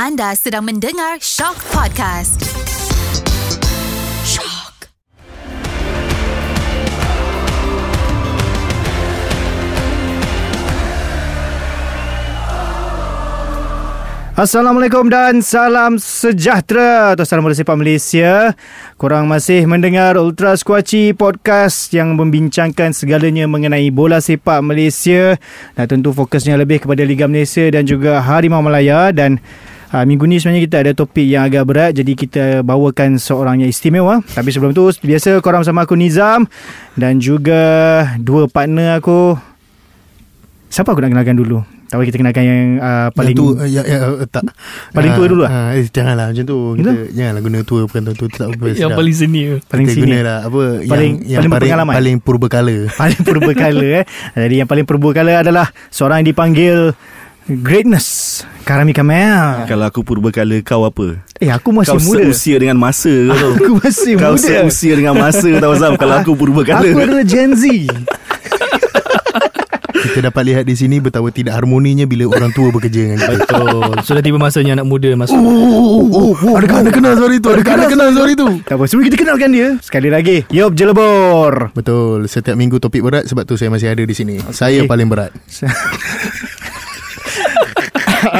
Anda sedang mendengar Shock Podcast. Shock. Assalamualaikum dan salam sejahtera atau salam bola sepak Malaysia. Korang masih mendengar Ultra Squatchy podcast yang membincangkan segalanya mengenai bola sepak Malaysia dan tentu fokusnya lebih kepada Liga Malaysia dan juga Harimau Malaya dan Ha, minggu ni sebenarnya kita ada topik yang agak berat Jadi kita bawakan seorang yang istimewa Tapi sebelum tu biasa korang sama aku Nizam Dan juga dua partner aku Siapa aku nak kenalkan dulu? Tak kita kenalkan yang uh, paling yang tu, uh, ya, ya, uh, tak. Paling tua dulu lah? Uh, eh, janganlah macam tu. Kita, janganlah guna tua bukan tua. tak apa. yang paling senior. Paling kita senior. Gunalah, apa, paling, yang, yang paling, paling, berpengalaman. paling purba kala. Paling purba kala eh. Jadi yang paling purba kala adalah seorang yang dipanggil Greatness Karami Kamel Kalau aku purba kala kau apa? Eh aku masih kau muda seusia dengan masa kau tahu. Aku masih kau muda seusia dengan masa tahu Zam Kalau aku purba kala Aku adalah Gen Z Kita dapat lihat di sini betapa tidak harmoninya bila orang tua bekerja dengan kita. Betul. Sudah tiba masanya anak muda masuk. Oh, oh, oh, adakah anda kenal suara itu? Adakah anda kenal suara itu? Tak apa Sebelum kita kenalkan dia Sekali lagi Yop Jelebor Betul. Setiap minggu topik berat sebab tu saya masih ada di sini. Saya paling berat.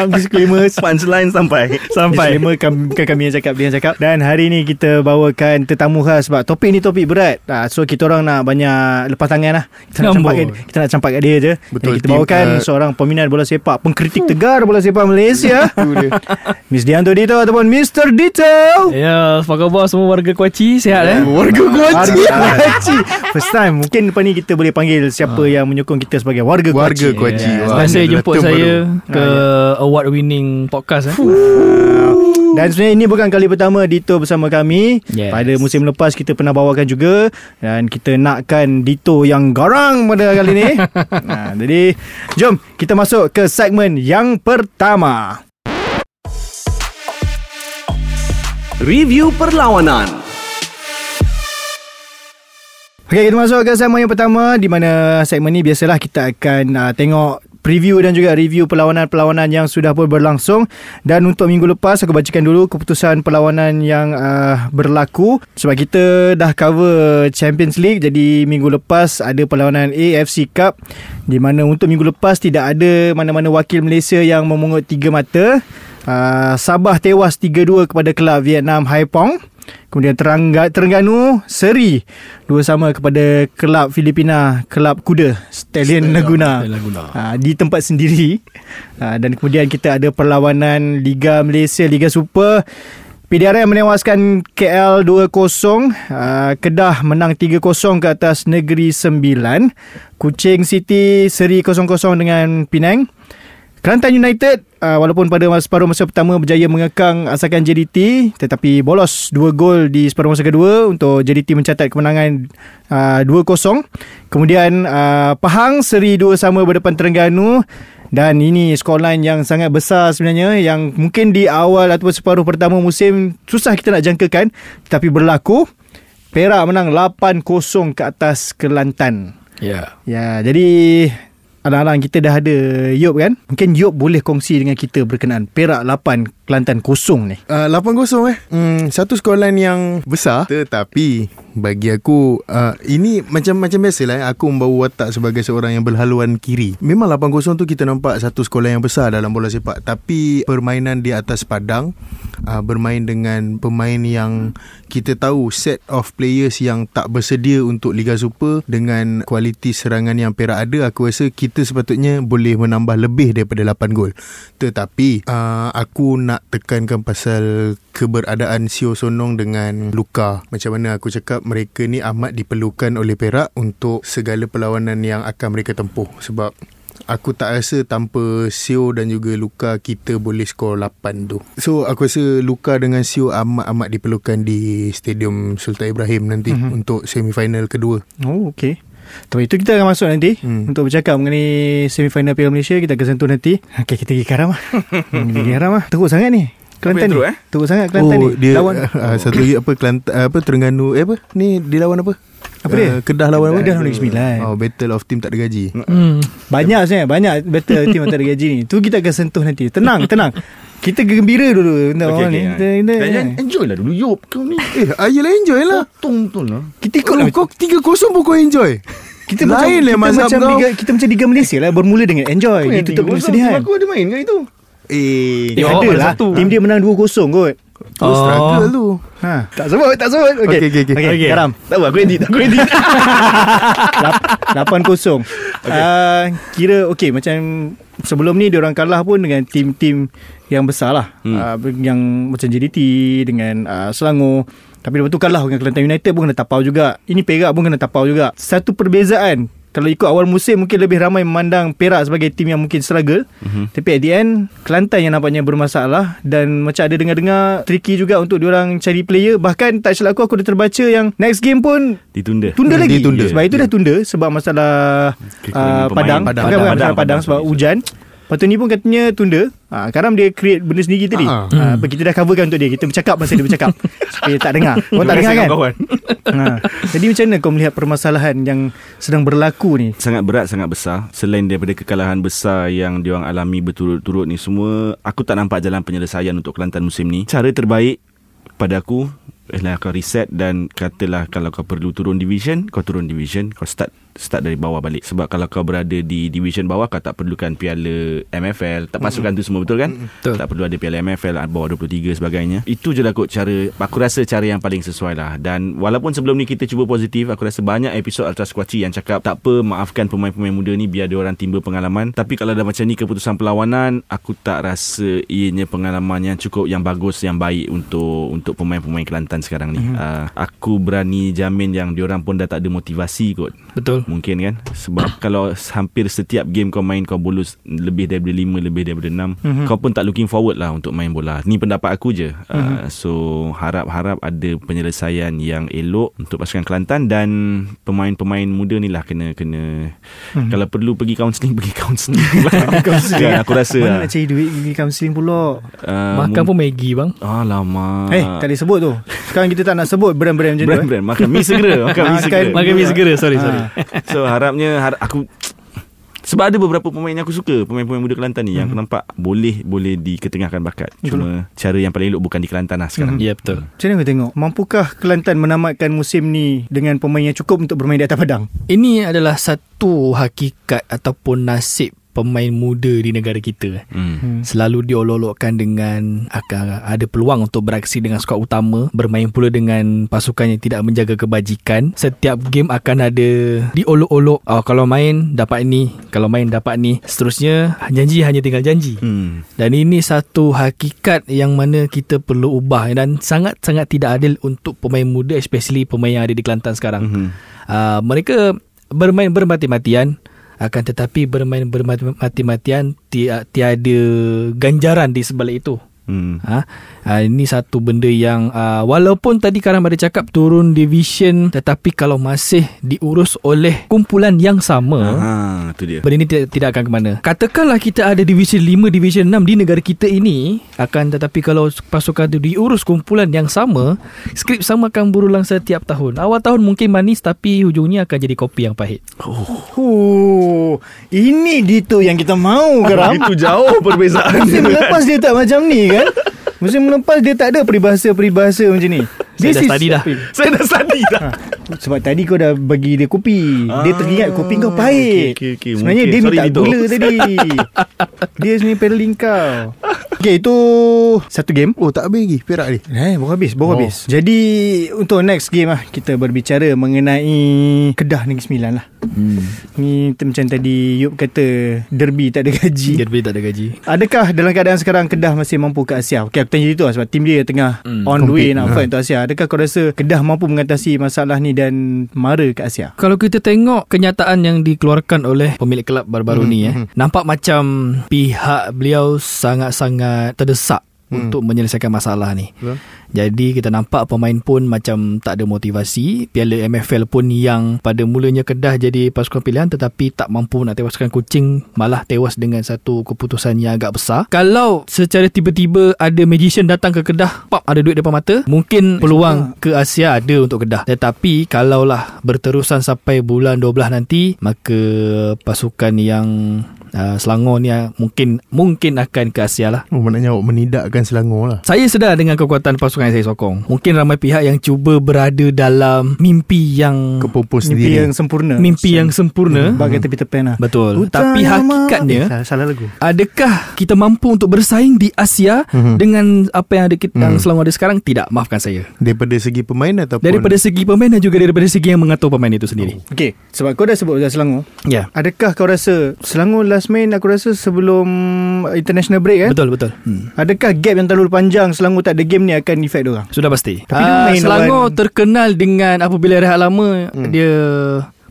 Disclaimer Punchline sampai Sampai Disclaimer kami, bukan kami yang cakap Dia yang cakap Dan hari ni kita bawakan Tetamu khas Sebab topik ni topik berat uh, So kita orang nak banyak Lepas tangan lah Kita nak Amboi. campak kat, Kita nak campak kat dia je Betul, Dan kita bawakan uh, Seorang peminat bola sepak Pengkritik tegar bola sepak Malaysia Miss Dianto Dito Ataupun Mr. Dito Ya, apa khabar semua warga Kuaci? Sihat eh? Warga Kuaci. Kuaci First time Mungkin lepas ni kita boleh panggil Siapa yang menyokong kita Sebagai warga Warga Kuaci Kuaci. Yeah. Terima kasih ini jemput saya baru. ke award winning podcast eh. Dan sebenarnya ini bukan kali pertama Dito bersama kami. Yes. Pada musim lepas kita pernah bawakan juga dan kita nakkan Dito yang garang pada kali ini. nah, jadi jom kita masuk ke segmen yang pertama. Review perlawanan Okey, kita masuk ke segmen yang pertama di mana segmen ni biasalah kita akan uh, tengok preview dan juga review perlawanan-perlawanan yang sudah pun berlangsung. Dan untuk minggu lepas aku bacakan dulu keputusan perlawanan yang uh, berlaku. Sebab kita dah cover Champions League jadi minggu lepas ada perlawanan AFC Cup di mana untuk minggu lepas tidak ada mana-mana wakil Malaysia yang memungut tiga mata. Uh, Sabah tewas 3-2 kepada kelab Vietnam Haipong Kemudian Terangga, Terengganu seri dua sama kepada kelab Filipina, kelab kuda Stallion Laguna. Laguna. Ha, di tempat sendiri. Ha, dan kemudian kita ada perlawanan Liga Malaysia, Liga Super. PDRM menewaskan KL 2-0. Uh, Kedah menang 3-0 ke atas Negeri Sembilan. Kuching City seri 0-0 dengan Penang. Kelantan United uh, walaupun pada separuh masa pertama berjaya mengekang asakan JDT tetapi bolos 2 gol di separuh masa kedua untuk JDT mencatat kemenangan uh, 2-0. Kemudian uh, Pahang seri 2 sama berdepan Terengganu dan ini scoreline yang sangat besar sebenarnya yang mungkin di awal ataupun separuh pertama musim susah kita nak jangkakan tetapi berlaku. Perak menang 8-0 ke atas Kelantan. Ya. Ya, jadi alang-alang kita dah ada Yop kan? Mungkin Yop boleh kongsi dengan kita berkenaan Perak 8, Kelantan kosong ni. Uh, 8-0 eh. Hmm, Satu scoreline yang besar. Tetapi Bagi aku uh, Ini macam macam biasa lah eh. Aku membawa watak sebagai seorang yang berhaluan kiri. Memang 8-0 tu kita nampak Satu scoreline yang besar dalam bola sepak. Tapi Permainan di atas padang uh, Bermain dengan pemain yang Kita tahu set of players yang tak bersedia untuk Liga Super Dengan kualiti serangan yang Perak ada Aku rasa kita sepatutnya boleh menambah lebih daripada 8 gol. Tetapi uh, Aku nak tekankan pasal keberadaan Sio Sonong dengan Luka. Macam mana aku cakap mereka ni amat diperlukan oleh Perak untuk segala perlawanan yang akan mereka tempuh sebab Aku tak rasa tanpa Sio dan juga Luka kita boleh skor 8 tu. So aku rasa Luka dengan Sio amat-amat diperlukan di Stadium Sultan Ibrahim nanti mm-hmm. untuk semifinal kedua. Oh, okey. Tapi itu kita akan masuk nanti hmm. untuk bercakap mengenai semifinal Piala Malaysia kita akan sentuh nanti. Okey, kita pergi karam ah. hmm, kita pergi karam ah. Teruk sangat ni. Kelantan ni. teruk, eh? Teruk sangat Kelantan oh, ni. dia lawan uh, satu lagi apa Kelantan apa Terengganu eh apa? Ni dia lawan apa? Apa dia? Uh, Kedah lawan apa? Kedah Negeri Sembilan. Oh, Battle of Team tak ada gaji. Hmm. Banyak sebenarnya Banyak better team antara gaji ni Tu kita akan sentuh nanti Tenang tenang Kita gembira dulu Tentang Okey, orang ni kita, kita, Jangan enjoy lah dulu Yop kau ni Eh, ayolah enjoy lah. Potong betul lah kita ikut Kau, lah kau 3-0 pun kau enjoy. kita Lain macam, lah kita macam. Liga, Kita macam Liga Malaysia lah Bermula dengan enjoy Ditutup dengan kesedihan Aku ada main kan itu Eh, Eh, Oh, ada lah satu. Tim dia menang 2-0 kot kau struggle tu. ha. Tak sebut Tak sebut Okey Okey, okey, okey. okay, Okey. Garam Tahu aku edit Aku edit 8-0 okay. uh, Kira okey Macam Sebelum ni Diorang kalah pun Dengan tim-tim Yang besar lah hmm. uh, Yang macam JDT Dengan uh, Selangor Tapi lepas tu kalah Dengan Kelantan United pun kena tapau juga Ini Perak pun kena tapau juga Satu perbezaan kalau ikut awal musim mungkin lebih ramai memandang Perak sebagai tim yang mungkin struggle. Mm-hmm. Tapi at the end Kelantan yang nampaknya bermasalah dan macam ada dengar-dengar tricky juga untuk diorang cari player. Bahkan tak silap aku aku dah terbaca yang next game pun Ditunda Tunda lagi ditunda. Sebab itu dah tunda Sebab masalah uh. Padang Padang. Padang. Padang. masalah Padang, Padang, Sebab hujan Lepas tu ni pun katanya tunda. Ha, Karam dia create benda sendiri tadi. Ah. ha, apa, Kita dah coverkan untuk dia. Kita bercakap masa dia bercakap. Supaya tak dengar. Orang tak dengar kan? kawan ha. Jadi macam mana kau melihat permasalahan Yang sedang berlaku ni? Sangat berat sangat besar. Selain daripada kekalahan besar yang diorang alami berturut-turut ni semua aku tak nampak jalan penyelesaian untuk Kelantan musim ni. Cara terbaik pada aku ialah kau reset dan katalah kalau kau perlu turun division kau turun division. Kau start start dari bawah balik. Sebab kalau kau berada di division bawah kau tak perlukan piala MFL tak pasukan tu semua betul kan? Betul. tak perlu ada piala MFL bawah 23 sebagainya. Itu je lah kot cara aku rasa cara yang paling sesuai lah. Dan walaupun sebelum ni kita cuba positif aku rasa banyak episod Ultra Squatchy yang cakap tak apa maafkan pemain-pemain muda ni biar dia orang timba pengalaman. Tapi kalau dah macam ni keputusan perlawanan aku tak rasa ianya pengalaman yang cukup yang bagus yang baik untuk untuk pemain-pemain Kelantan sekarang ni. Mm-hmm. uh, aku berani jamin yang diorang pun dah tak ada motivasi kot. Betul Mungkin kan? Sebab kalau hampir setiap game kau main Kau bolus lebih daripada 5 Lebih daripada 6 mm-hmm. Kau pun tak looking forward lah Untuk main bola. Ni pendapat aku je. Mm-hmm. uh, So harap-harap ada penyelesaian yang elok Untuk pasukan Kelantan Dan pemain-pemain muda ni lah Kena kena mm-hmm. Kalau perlu pergi counselling Pergi counselling. Counselling. Kan, Aku rasa Mana lah. nak cari duit Pergi counselling pula? Uh, Makan pun Maggi bang. Alamak. Eh tak boleh sebut tu. Sekarang kita tak nak sebut Brand-brand macam tu eh. Brand-brand Makan mi segera Makan mi Makan- segera. Makan mi segera. Sorry Ah. sorry So harapnya har- aku sebab ada beberapa pemain yang aku suka Pemain-pemain muda Kelantan ni Yang aku nampak Boleh Boleh diketengahkan bakat. Cuma cara yang paling elok Bukan di Kelantan lah sekarang. Ya betul. Macam mana kau tengok? Mampukah Kelantan menamatkan musim ni Dengan pemain yang cukup Untuk bermain di atas padang? Ini adalah satu hakikat Ataupun nasib pemain muda di negara kita. Hmm. Selalu diolok-olokkan dengan akan ada peluang untuk beraksi dengan skuad utama Bermain pula dengan pasukan yang tidak menjaga kebajikan. Setiap game akan ada diolok-olok. Oh, Kalau main dapat ni. Kalau main dapat ni. Seterusnya janji hanya tinggal janji. Hmm. dan ini satu hakikat yang mana kita perlu ubah. Dan sangat-sangat tidak adil untuk pemain muda especially pemain yang ada di Kelantan sekarang. Mhm. Uh, mereka bermain bermati-matian akan tetapi bermain bermati-matian ti- tiada ganjaran di sebalik itu. Hmm. Ha? Uh, ini satu benda yang uh, walaupun tadi Karam ada cakap turun division tetapi kalau masih diurus oleh kumpulan yang sama Ha, tu dia. Benda ini tidak, tidak akan ke mana Katakanlah kita ada Division 5, Division 6 di negara kita ini Akan tetapi kalau pasukan itu diurus kumpulan yang sama Skrip sama akan berulang setiap tahun Awal tahun mungkin manis Tapi hujungnya akan jadi kopi yang pahit Huh, ini Dito yang kita mau Geram Itu jauh perbezaan. Lepas dia tak macam ni kan Musim lepas dia tak ada peribahasa-peribahasa macam ni Saya dah study dah. Saya dah study dah. Ha, sebab tadi kau dah bagi dia kopi Dia Ah, teringat kopi kau pahit okey, okey, Sebenarnya mungkin. dia Sorry, minta gula tadi Dia sebenarnya pedaling kau Okay itu Satu game Oh tak habis lagi Perak ni Eh, baru habis, baru Oh. habis. Jadi untuk next game lah kita berbicara mengenai Kedah Negeri Sembilan lah. hmm. Ni macam tadi Yub kata derby tak ada gaji. Dia lebih tak ada gaji Adakah dalam keadaan sekarang Kedah masih mampu ke Asia? Okay, aku tanya itu lah sebab tim dia tengah Hmm, on the way nak Ha. fight untuk Asia. Adakah kau rasa Kedah mampu mengatasi masalah ni dan mara ke Asia? Kalau kita tengok kenyataan yang dikeluarkan oleh pemilik kelab baru-baru Hmm, ni eh, nampak macam pihak beliau sangat-sangat terdesak Hmm. untuk menyelesaikan masalah ni. Betul. Jadi kita nampak pemain pun macam tak ada motivasi. Piala MFL pun yang pada mulanya Kedah jadi pasukan pilihan tetapi tak mampu nak tewaskan kucing malah tewas dengan satu keputusan yang agak besar. Kalau secara tiba-tiba ada magician datang ke Kedah, pap ada duit depan mata, mungkin peluang ke Asia ada untuk Kedah. Tetapi kalaulah berterusan sampai bulan 12 nanti, maka pasukan yang uh, Selangor ni uh, mungkin mungkin akan ke Asia lah. Oh, maknanya awak menidakkan Selangor lah. Saya sedar dengan kekuatan pasukan yang saya sokong. Mungkin ramai pihak yang cuba berada dalam mimpi yang Kepopos Mimpi sendiri. yang sempurna mimpi yang sempurna. Bagai tepi tepen lah Betul. Utara Tapi hakikatnya eh, salah, salah lagu Adakah kita mampu untuk bersaing di Asia Mhm. dengan apa yang ada kita yang Mhm. Selangor ada sekarang? Tidak, maafkan saya. Daripada segi pemain ataupun Daripada segi pemain dan juga daripada segi yang mengatur pemain itu sendiri. Okay Sebab kau dah sebut pasal Selangor Ya. Adakah kau rasa Selangor last main aku rasa sebelum international break kan Betul betul. Hmm. Adakah gap yang terlalu panjang Selangor tak ada game ni akan effect dia orang Sudah pasti. Tapi dia main Selangor lawan- terkenal dengan apabila rehat lama hmm. dia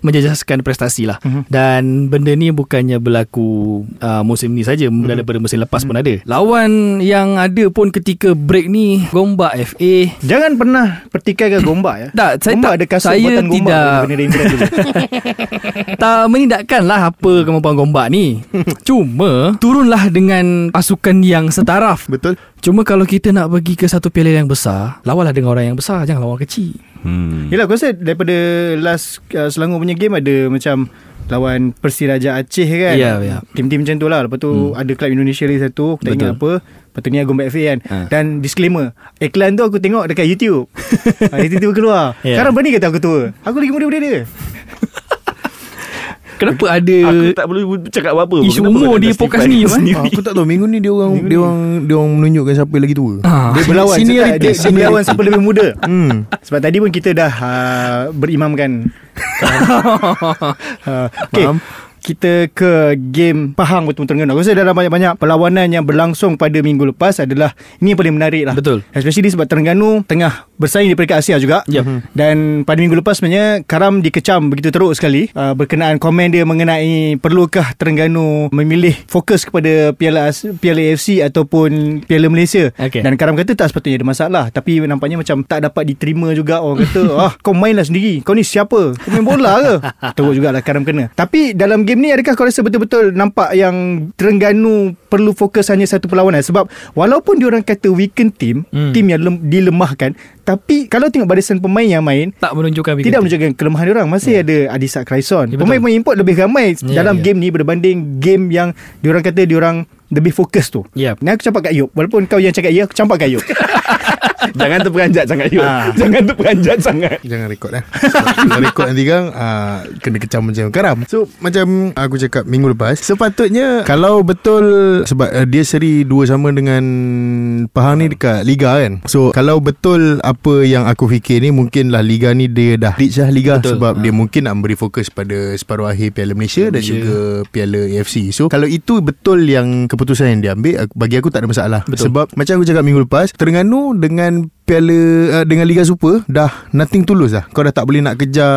menjejaskan prestasi lah Mhm. dan benda ni bukannya berlaku uh, musim ni saja. Mhm. mm daripada musim lepas pun ada. Lawan yang ada pun ketika break ni Gombak FA Jangan pernah pertikaikan Gombak ya. Tak saya Gombak tak ada kasut saya buatan Gombak tidak. internet dulu tak menindakkan lah apa kemampuan Gombak ni. Cuma turunlah dengan pasukan yang setaraf. Betul. Cuma kalau kita nak pergi ke satu piala yang besar lawanlah dengan orang yang besar jangan lawan kecil Hmm. Yelah aku rasa daripada last uh, Selangor punya game ada macam lawan Persiraja Aceh kan Ya, ya. Tim-tim macam tu lah Lepas tu hmm. ada klub Indonesia lagi satu Aku tak Betul. ingat apa Lepas tu ni Gombak FA kan Ha. Dan disclaimer Iklan tu aku tengok dekat YouTube ha, Itu tiba keluar Ya. Sekarang berani kata aku tua Aku lagi muda daripada dia kenapa ada Aku tak perlu cakap apa-apa. Isu umur kau nak di justify podcast ni? Ah, aku tak tahu minggu ni dia orang Minggu dia orang dia orang menunjukkan siapa lagi tua. Ah. Dia berlawan Seniority, Dia, dia berlawan siapa lebih muda Hmm. Sebab tadi pun kita dah uh, Berimamkan uh, Okay Faham. Kita ke game Pahang betul-betul Terengganu. Aku rasa dalam banyak-banyak perlawanan yang berlangsung pada minggu lepas adalah ini yang paling menarik lah. Betul. Especially sebab Terengganu tengah bersaing di peringkat Asia juga. Yep. Dan pada minggu lepas sebenarnya Karam dikecam begitu teruk sekali uh, berkenaan komen dia mengenai perlukah Terengganu memilih fokus kepada Piala As- Piala AFC ataupun Piala Malaysia. Okey. Dan Karam kata tak sepatutnya ada masalah tapi nampaknya macam tak dapat diterima juga orang kata ah kau mainlah sendiri. Kau ni siapa? Kau main bola ke? Teruk jugalah Karam kena. Tapi dalam game ni adakah kau rasa betul-betul nampak yang Terengganu perlu fokus hanya satu perlawanan sebab walaupun diorang kata weaken team, Hmm. team yang lem, dilemahkan tapi kalau tengok barisan pemain yang main tak menunjukkan tidak menunjukkan kelemahan diorang Masih ada Adisak Kraison Ya, betul. Pemain-pemain import lebih ramai Ya, Dalam ya. game ni Berbanding game yang Diorang kata diorang Lebih fokus tu Yep. Ni aku campak kat Yop Walaupun kau yang cakap ya Aku campak kat Yop Jangan terperanjat sangat Yul. Ah. Jangan terperanjat sangat. Jangan rekod eh Kalau rekod nanti kan uh, Kena kecam macam karam So macam Aku cakap minggu lepas Sepatutnya Kalau betul Sebab uh, dia seri Dua sama dengan Pahang ni dekat Liga kan So kalau betul Apa yang aku fikir ni Mungkinlah Liga ni Dia dah reach lah Liga Betul. Sebab Ha. dia mungkin nak beri fokus Pada separuh akhir Piala Malaysia Dan Malaysia. juga Piala AFC So kalau itu betul Yang keputusan yang dia ambil Bagi aku tak ada masalah Betul. Sebab macam aku cakap minggu lepas Terengganu dengan and Piala uh, dengan Liga Super dah nothing tulus dah. Kau dah tak boleh nak kejar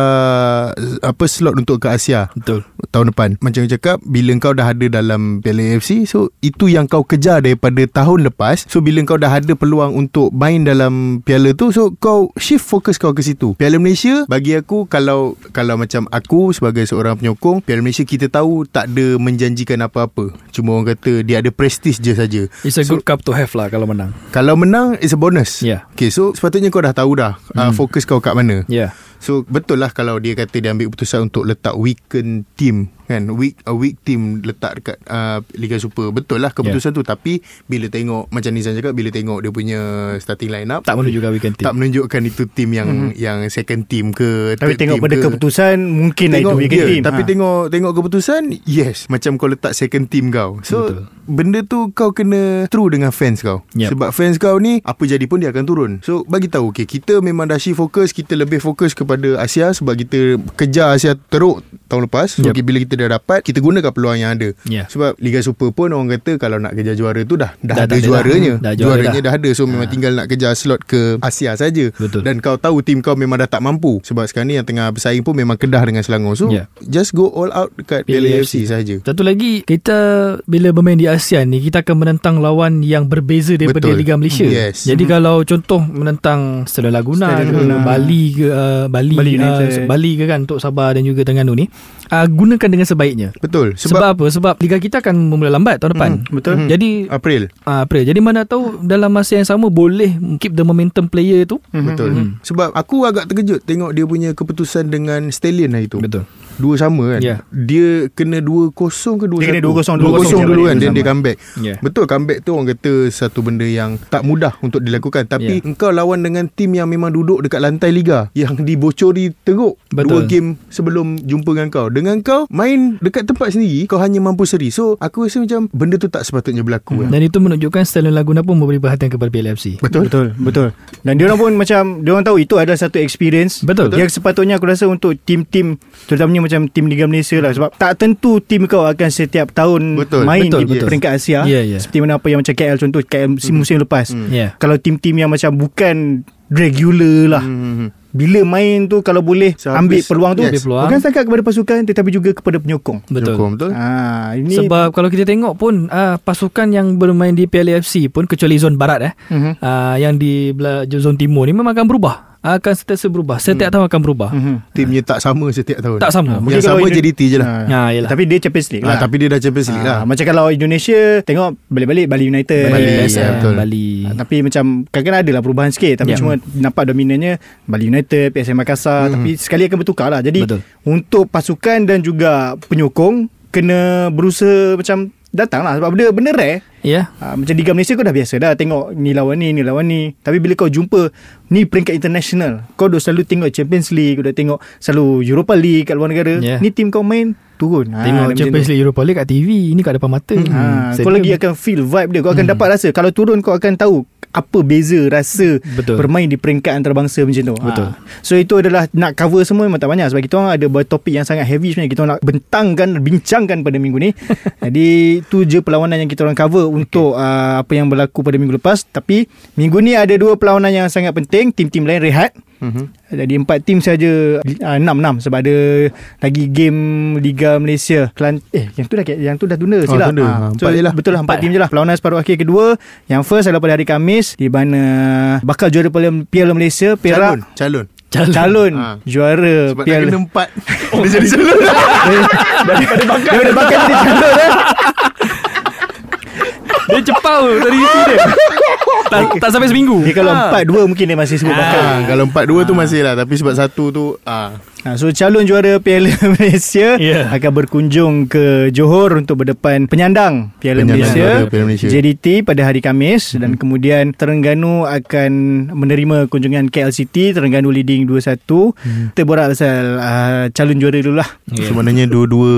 apa slot untuk ke Asia Betul. tahun depan. Macam aku cakap bila kau dah ada dalam Piala AFC so itu yang kau kejar daripada tahun lepas. So bila kau dah ada peluang untuk main dalam piala tu so kau shift fokus kau ke situ. Piala Malaysia bagi aku kalau kalau macam aku sebagai seorang penyokong Piala Malaysia kita tahu tak ada menjanjikan apa-apa. Cuma orang kata dia ada prestige je saja. It's a good cup to have lah kalau menang. Kalau menang it's a bonus. Yeah. Okay so sepatutnya kau dah tahu dah uh, fokus kau kat mana. Yeah. So betul lah kalau dia kata dia ambil keputusan untuk letak weaken team kan weak a weak team letak dekat uh, Liga Super betul lah keputusan yeah. tu tapi bila tengok macam Nizam cakap bila tengok dia punya starting line up Tak menunjukkan weekend team. tak menunjukkan itu team yang mm-hmm. yang second team ke Tapi tengok pada ke. keputusan Mungkin lah itu tengok weekend dia, team tapi Ha. tengok tengok keputusan yes macam kau letak second team kau so Betul. benda tu kau kena true dengan fans kau Yep. sebab fans kau ni apa jadi pun dia akan turun so bagi tahu okay kita memang dah shift fokus kita lebih fokus kepada Asia sebab kita kejar Asia teruk tahun lepas so Yep. bila kita dah dapat kita gunakan peluang yang ada Yeah. sebab Liga Super pun orang kata kalau nak kejar juara tu dah dah, Dah ada ada juaranya dah. Dah juara juaranya dah. dah. ada so memang Ha. tinggal nak kejar slot ke Asia saja dan kau tahu tim kau memang dah tak mampu sebab sekarang ni yang tengah bersaing pun memang Kedah dengan Selangor so Yeah. just go all out dekat Piala Piala AFC. AFC saja Satu lagi kita bila bermain di ASEAN ni kita akan menentang lawan yang berbeza daripada Betul. Liga Malaysia. Yes. Jadi kalau contoh menentang Stella Laguna Stella ke Laguna. Bali ke uh, Bali Bali Bali United. uh, Bali ke kan untuk Sabah dan juga Terengganu ni uh, gunakan dengan sebaiknya. Betul Sebab, sebab apa? Sebab liga kita akan memula lambat tahun depan. Hmm, betul. Hmm. Jadi April uh, April. Jadi mana tahu dalam masa yang sama boleh keep the momentum player tu. Betul Hmm. Sebab aku agak terkejut Tengok dia punya keputusan Dengan Stallion hari tu Betul. Dua sama kan Ya. Dia kena 2-0 ke 2-1 Dia kena 2-0 dulu 2-0 dulu kan Dan dia comeback Ya. Betul comeback tu orang kata Satu benda yang Tak mudah untuk dilakukan Tapi Ya. engkau lawan dengan Tim yang memang duduk Dekat lantai Liga Yang dibocori teruk Betul. Dua game sebelum Jumpa dengan kau Dengan kau Main dekat tempat sendiri Kau hanya mampu seri So aku rasa macam Benda tu tak sepatutnya berlaku kan. Dan itu menunjukkan Stalin Laguna pun memberi perhatian kepada PLFC. Betul Betul, betul. Dan dia orang pun macam dia orang tahu itu adalah satu experience Betul. yang sepatutnya aku rasa untuk tim-tim terutamanya macam tim Liga Malaysia lah sebab tak tentu tim kau akan setiap tahun Betul. main Betul, di betul. peringkat Asia. Ya, ya. Seperti mana apa yang macam KL contoh KL musim, musim lepas. Hmm. Ya. Kalau tim-tim yang macam bukan regular lah. Hmm. Bila main tu kalau boleh Sehabis- ambil peluang tu Yes. Ambil peluang. bukan setakat kepada pasukan tetapi juga kepada penyokong. Betul. Sokong, betul Ah ini Sebab kalau kita tengok pun uh, pasukan yang bermain di PLFC pun kecuali zon barat eh Mhm. uh, yang di belah zon timur ni memang akan berubah. Akan sentiasa berubah. Setiap tahun akan berubah. Mhm. Timnya tak sama setiap tahun Tak sama. Mungkin Yang sama JDT je lah Ah, Ya, yelah. Tapi dia Champions League lah. Tapi dia dah Champions League lah Ah, macam kalau Indonesia tengok balik-balik Bali United. Bali, Bali, ya, betul. Bali. Ah, tapi macam kadang-kadang ada lah perubahan sikit tapi Ya. cuma nampak dominannya Bali United, PSM Makassar Hmm. tapi sekali akan bertukar lah. Jadi Betul. untuk pasukan dan juga penyokong kena berusaha macam datang lah sebab benda benda rare. Ya. Ha, macam Liga Malaysia kau dah biasa dah tengok ni lawan ni, ni lawan ni. Tapi bila kau jumpa ni peringkat international, kau dah selalu tengok Champions League, kau dah tengok selalu Europa League kat luar negara. Ya. Ni tim kau main turun. Ha, Tengok macam Champions. League Europa League kat TV Ini kat depan mata Ha, Hmm, kau lagi akan feel vibe dia Kau akan Hmm. dapat rasa Kalau turun kau akan tahu Apa beza rasa Betul. Bermain di peringkat antarabangsa macam tu. Betul. ha. So itu adalah Nak cover semua memang tak banyak Sebab kita orang ada topik yang sangat heavy sebenarnya. Kita orang nak bentangkan Bincangkan pada minggu ni. Jadi Itu je perlawanan yang kita orang cover Untuk uh, apa yang berlaku pada minggu lepas. Tapi Minggu ni ada dua perlawanan yang sangat penting. Tim-tim lain rehat Mhm. jadi empat tim saja uh, enam-enam sebab ada lagi game Liga Malaysia. Kelan eh yang tu dah yang tu dah tunda Oh, silap. tunda. Ah, Ha, so, empat je lah. Betul lah empat, Empat, tim je lah. Perlawanan separuh akhir kedua. Yang first adalah pada hari Kamis di mana bakal juara Piala, Malaysia Calon Perak Calon calon, calon Ha. juara Sebab tak Piala kena empat Dia jadi calon daripada bakal daripada bakal jadi calon eh. Dia cepau dari isi dia tak, tak sampai seminggu Dia kalau Ha. empat dua mungkin dia masih sebut bakal. ha, Kalau empat dua tu masih lah Tapi sebab satu tu ah. Ha, so calon juara Piala Malaysia Ya. akan berkunjung ke Johor untuk berdepan penyandang Piala Penyandang Malaysia, Piala Malaysia. JDT pada hari Kamis hmm. dan kemudian Terengganu akan menerima kunjungan KL City Terengganu leading 2-1 hmm. kita borak pasal uh, calon juara dulu lah Yeah. Sebenarnya dua-dua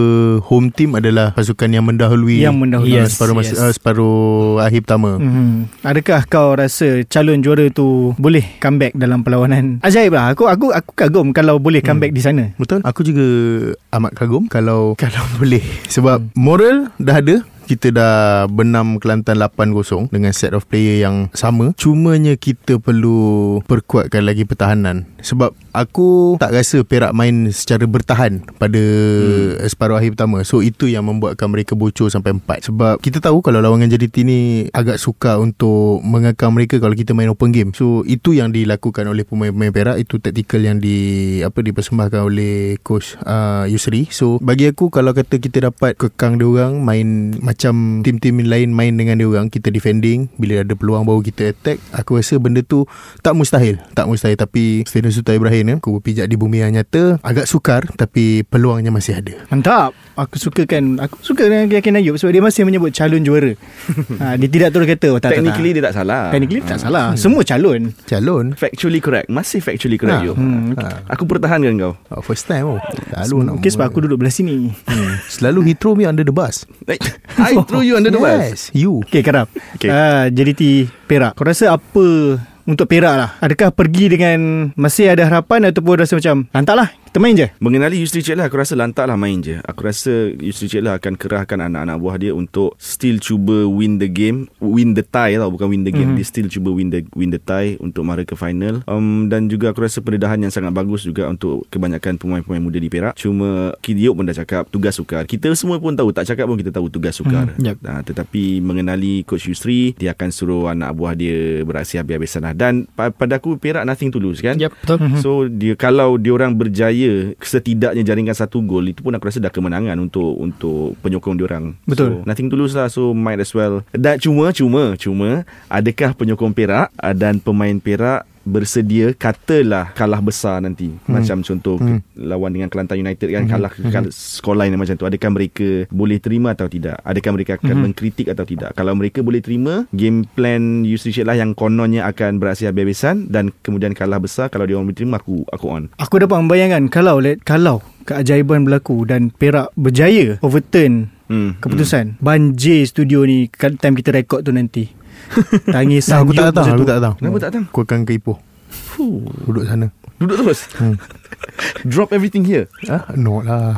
home team adalah pasukan yang mendahului Yang mendahului. Yes, separuh masa, yes. uh, separuh akhir pertama. Hmm. Adakah kau rasa calon juara tu boleh comeback dalam perlawanan? Ajaib lah. Aku aku aku kagum kalau boleh comeback di sana. Betul. Aku juga amat kagum kalau kalau boleh. Sebab moral dah ada. Kita dah benam Kelantan 8-0 dengan set of player yang sama. Cumanya kita perlu perkuatkan lagi pertahanan. Sebab aku tak rasa Perak main secara bertahan pada hmm. separuh akhir pertama. So itu yang membuatkan mereka bocor sampai 4. Sebab kita tahu kalau lawangan JDT ni agak suka untuk mengekang mereka kalau kita main open game. So itu yang dilakukan oleh pemain-pemain Perak. Itu taktikal yang di apa dipersembahkan oleh coach uh, Yusri. So bagi aku kalau kata kita dapat kekang dia orang main macam tim-tim lain main dengan dia orang kita defending bila ada peluang baru kita attack aku rasa benda tu tak mustahil tak mustahil tapi Stadium Sultan Ibrahim ni aku berpijak di bumi yang nyata agak sukar tapi peluangnya masih ada Mantap. Aku sukakan aku suka dengan Yakin Ayub sebab dia masih menyebut calon juara. ha, dia tidak terus kata oh tak Technically tak, dia tak salah tak. Technically tak salah. Semua calon. calon Factually correct Masih factually correct Ha. you Hmm. ha. Aku pertahankan kau oh, first time oh selalu Mungkin sebab aku duduk belah sini. hmm. selalu he throw me under the bus Eh, I throw you under the bus yes you Okay Okay. okay. uh, JDT Perak Kau rasa apa Untuk Perak lah Adakah pergi dengan Masih ada harapan Ataupun rasa macam Lantak lah Termain je? Mengenali Yusri Cik lah Aku rasa lantak lah main je. Aku rasa Yusri Cik lah akan kerahkan anak-anak buah dia Untuk still cuba win the game Win the tie tau Bukan win the game. Mm-hmm. Dia still cuba win the win the tie Untuk mara ke final. Um, Dan juga aku rasa pendedahan yang sangat bagus juga Untuk kebanyakan pemain-pemain muda di Perak. Cuma Kidiop pun dah cakap Tugas sukar. Kita semua pun tahu Tak cakap pun kita tahu Tugas sukar. Hmm, yep. uh, Tetapi mengenali Coach Yusri Dia akan suruh anak buah dia Beraksi habis-habisan lah. Dan pa- pada aku Perak nothing to lose kan? Yep, betul. Mhm. So dia kalau dia orang berjaya setidaknya jaringkan satu gol itu pun aku rasa dah kemenangan untuk untuk penyokong dia orang. Betul. So, nothing to lose lah so might as well. Dan cuma cuma cuma adakah penyokong Perak uh, dan pemain Perak bersedia katalah kalah besar nanti hmm. macam contoh hmm. lawan dengan Kelantan United kan hmm. kalah hmm. skor line macam tu adakah mereka boleh terima atau tidak adakah mereka akan hmm. mengkritik atau tidak kalau mereka boleh terima game plan Yusri Syed lah yang kononnya akan beraksi habis-habisan dan kemudian kalah besar kalau dia orang boleh terima aku aku on Aku dapat membayangkan Kalau Kalau keajaiban berlaku Dan Perak berjaya Overturn hmm. Keputusan Banjir studio ni Time kita rekod tu nanti Tangis Nah, aku tak datang, aku tak datang. Kenapa tak datang? Aku akan ke Ipoh. Duduk sana. Duduk terus Hmm. Drop everything here Ah, no lah.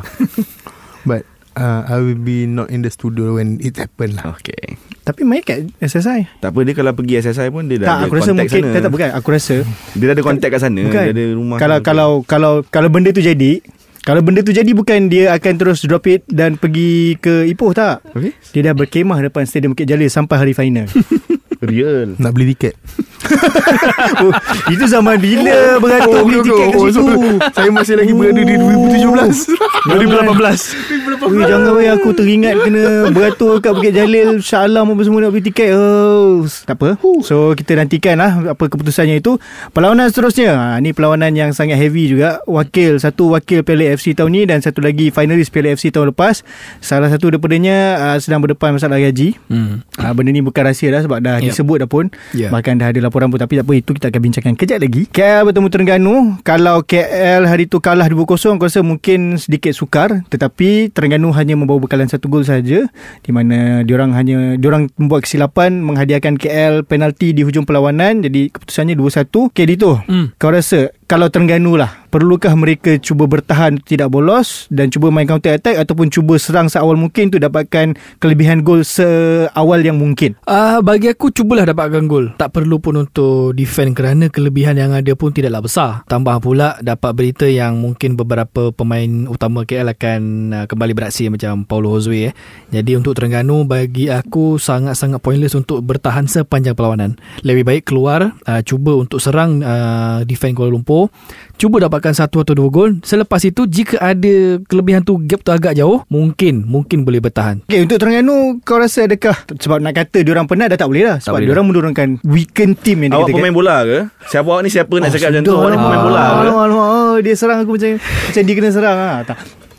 But uh, I will be not in the studio when it happen lah. Okay Tapi main kat SSI Tak apa dia kalau pergi SSI pun Dia dah Tak ada aku rasa mungkin sana tak, tak bukan Aku rasa Dia dah ada contact kat sana Bukan Dia ada rumah Kalau kalau kalau kalau kalau benda tu jadi kalau benda tu jadi bukan dia akan terus drop it dan pergi ke Ipoh tak? Okay Dia dah berkemah depan Stadium Bukit Jalil sampai hari final. Real Nak beli tiket. oh, itu zaman bila beratur beli tiket kat situ. Saya masih lagi berada di 2017. 2018. Ui, jangan weh aku teringat kena beratur kat Bukit Jalil Shah Alam apa semua nak beli tiket. Oh, tak apa. So kita nantikan lah apa keputusannya itu. Perlawanan seterusnya. Ha, ni perlawanan yang sangat heavy juga. Wakil satu wakil Piala FC tahun ni dan satu lagi finalis Piala FC tahun lepas. Salah satu daripadanya uh, sedang berdepan masalah gaji. Hmm. Uh, benda ni bukan rahsia dah sebab dah Yep. disebut dah pun. Ya. Bahkan dah ada laporan pun tapi tak apa itu kita akan bincangkan kejap lagi. KL bertemu Terengganu. Kalau KL hari tu kalah 2-0 aku rasa mungkin sedikit sukar tetapi Terengganu hanya membawa bekalan satu gol saja di mana diorang hanya diorang membuat kesilapan menghadiahkan KL penalti di hujung perlawanan jadi keputusannya 2-1. Okay Dito. Hmm. Kau rasa kalau Terengganu lah perlukah mereka cuba bertahan tidak bolos dan cuba main counter attack ataupun cuba serang seawal mungkin untuk dapatkan kelebihan gol seawal yang mungkin. Uh, bagi aku cubalah dapatkan gol. Tak perlu pun untuk defend kerana kelebihan yang ada pun tidaklah besar. Tambah pula dapat berita yang mungkin beberapa pemain utama KL akan uh, kembali beraksi macam Paulo Josue eh. Jadi untuk Terengganu bagi aku sangat-sangat pointless untuk bertahan sepanjang perlawanan. Lebih baik keluar uh, cuba untuk serang uh, defend Kuala Lumpur. Cuba dapatkan satu atau dua gol. Selepas itu jika ada kelebihan tu gap tu agak jauh, mungkin mungkin boleh bertahan. Okay, untuk Terengganu kau rasa adakah sebab nak kata diorang penat dah tak boleh lah sebab boleh diorang menurunkan weekend team yang Awak pemain bola ke? Siapa awak ni siapa nak cakap macam tu? Awak ni pemain bola ke? Alamak, alamak, oh, dia serang aku macam macam dia kena serang ah. Tak.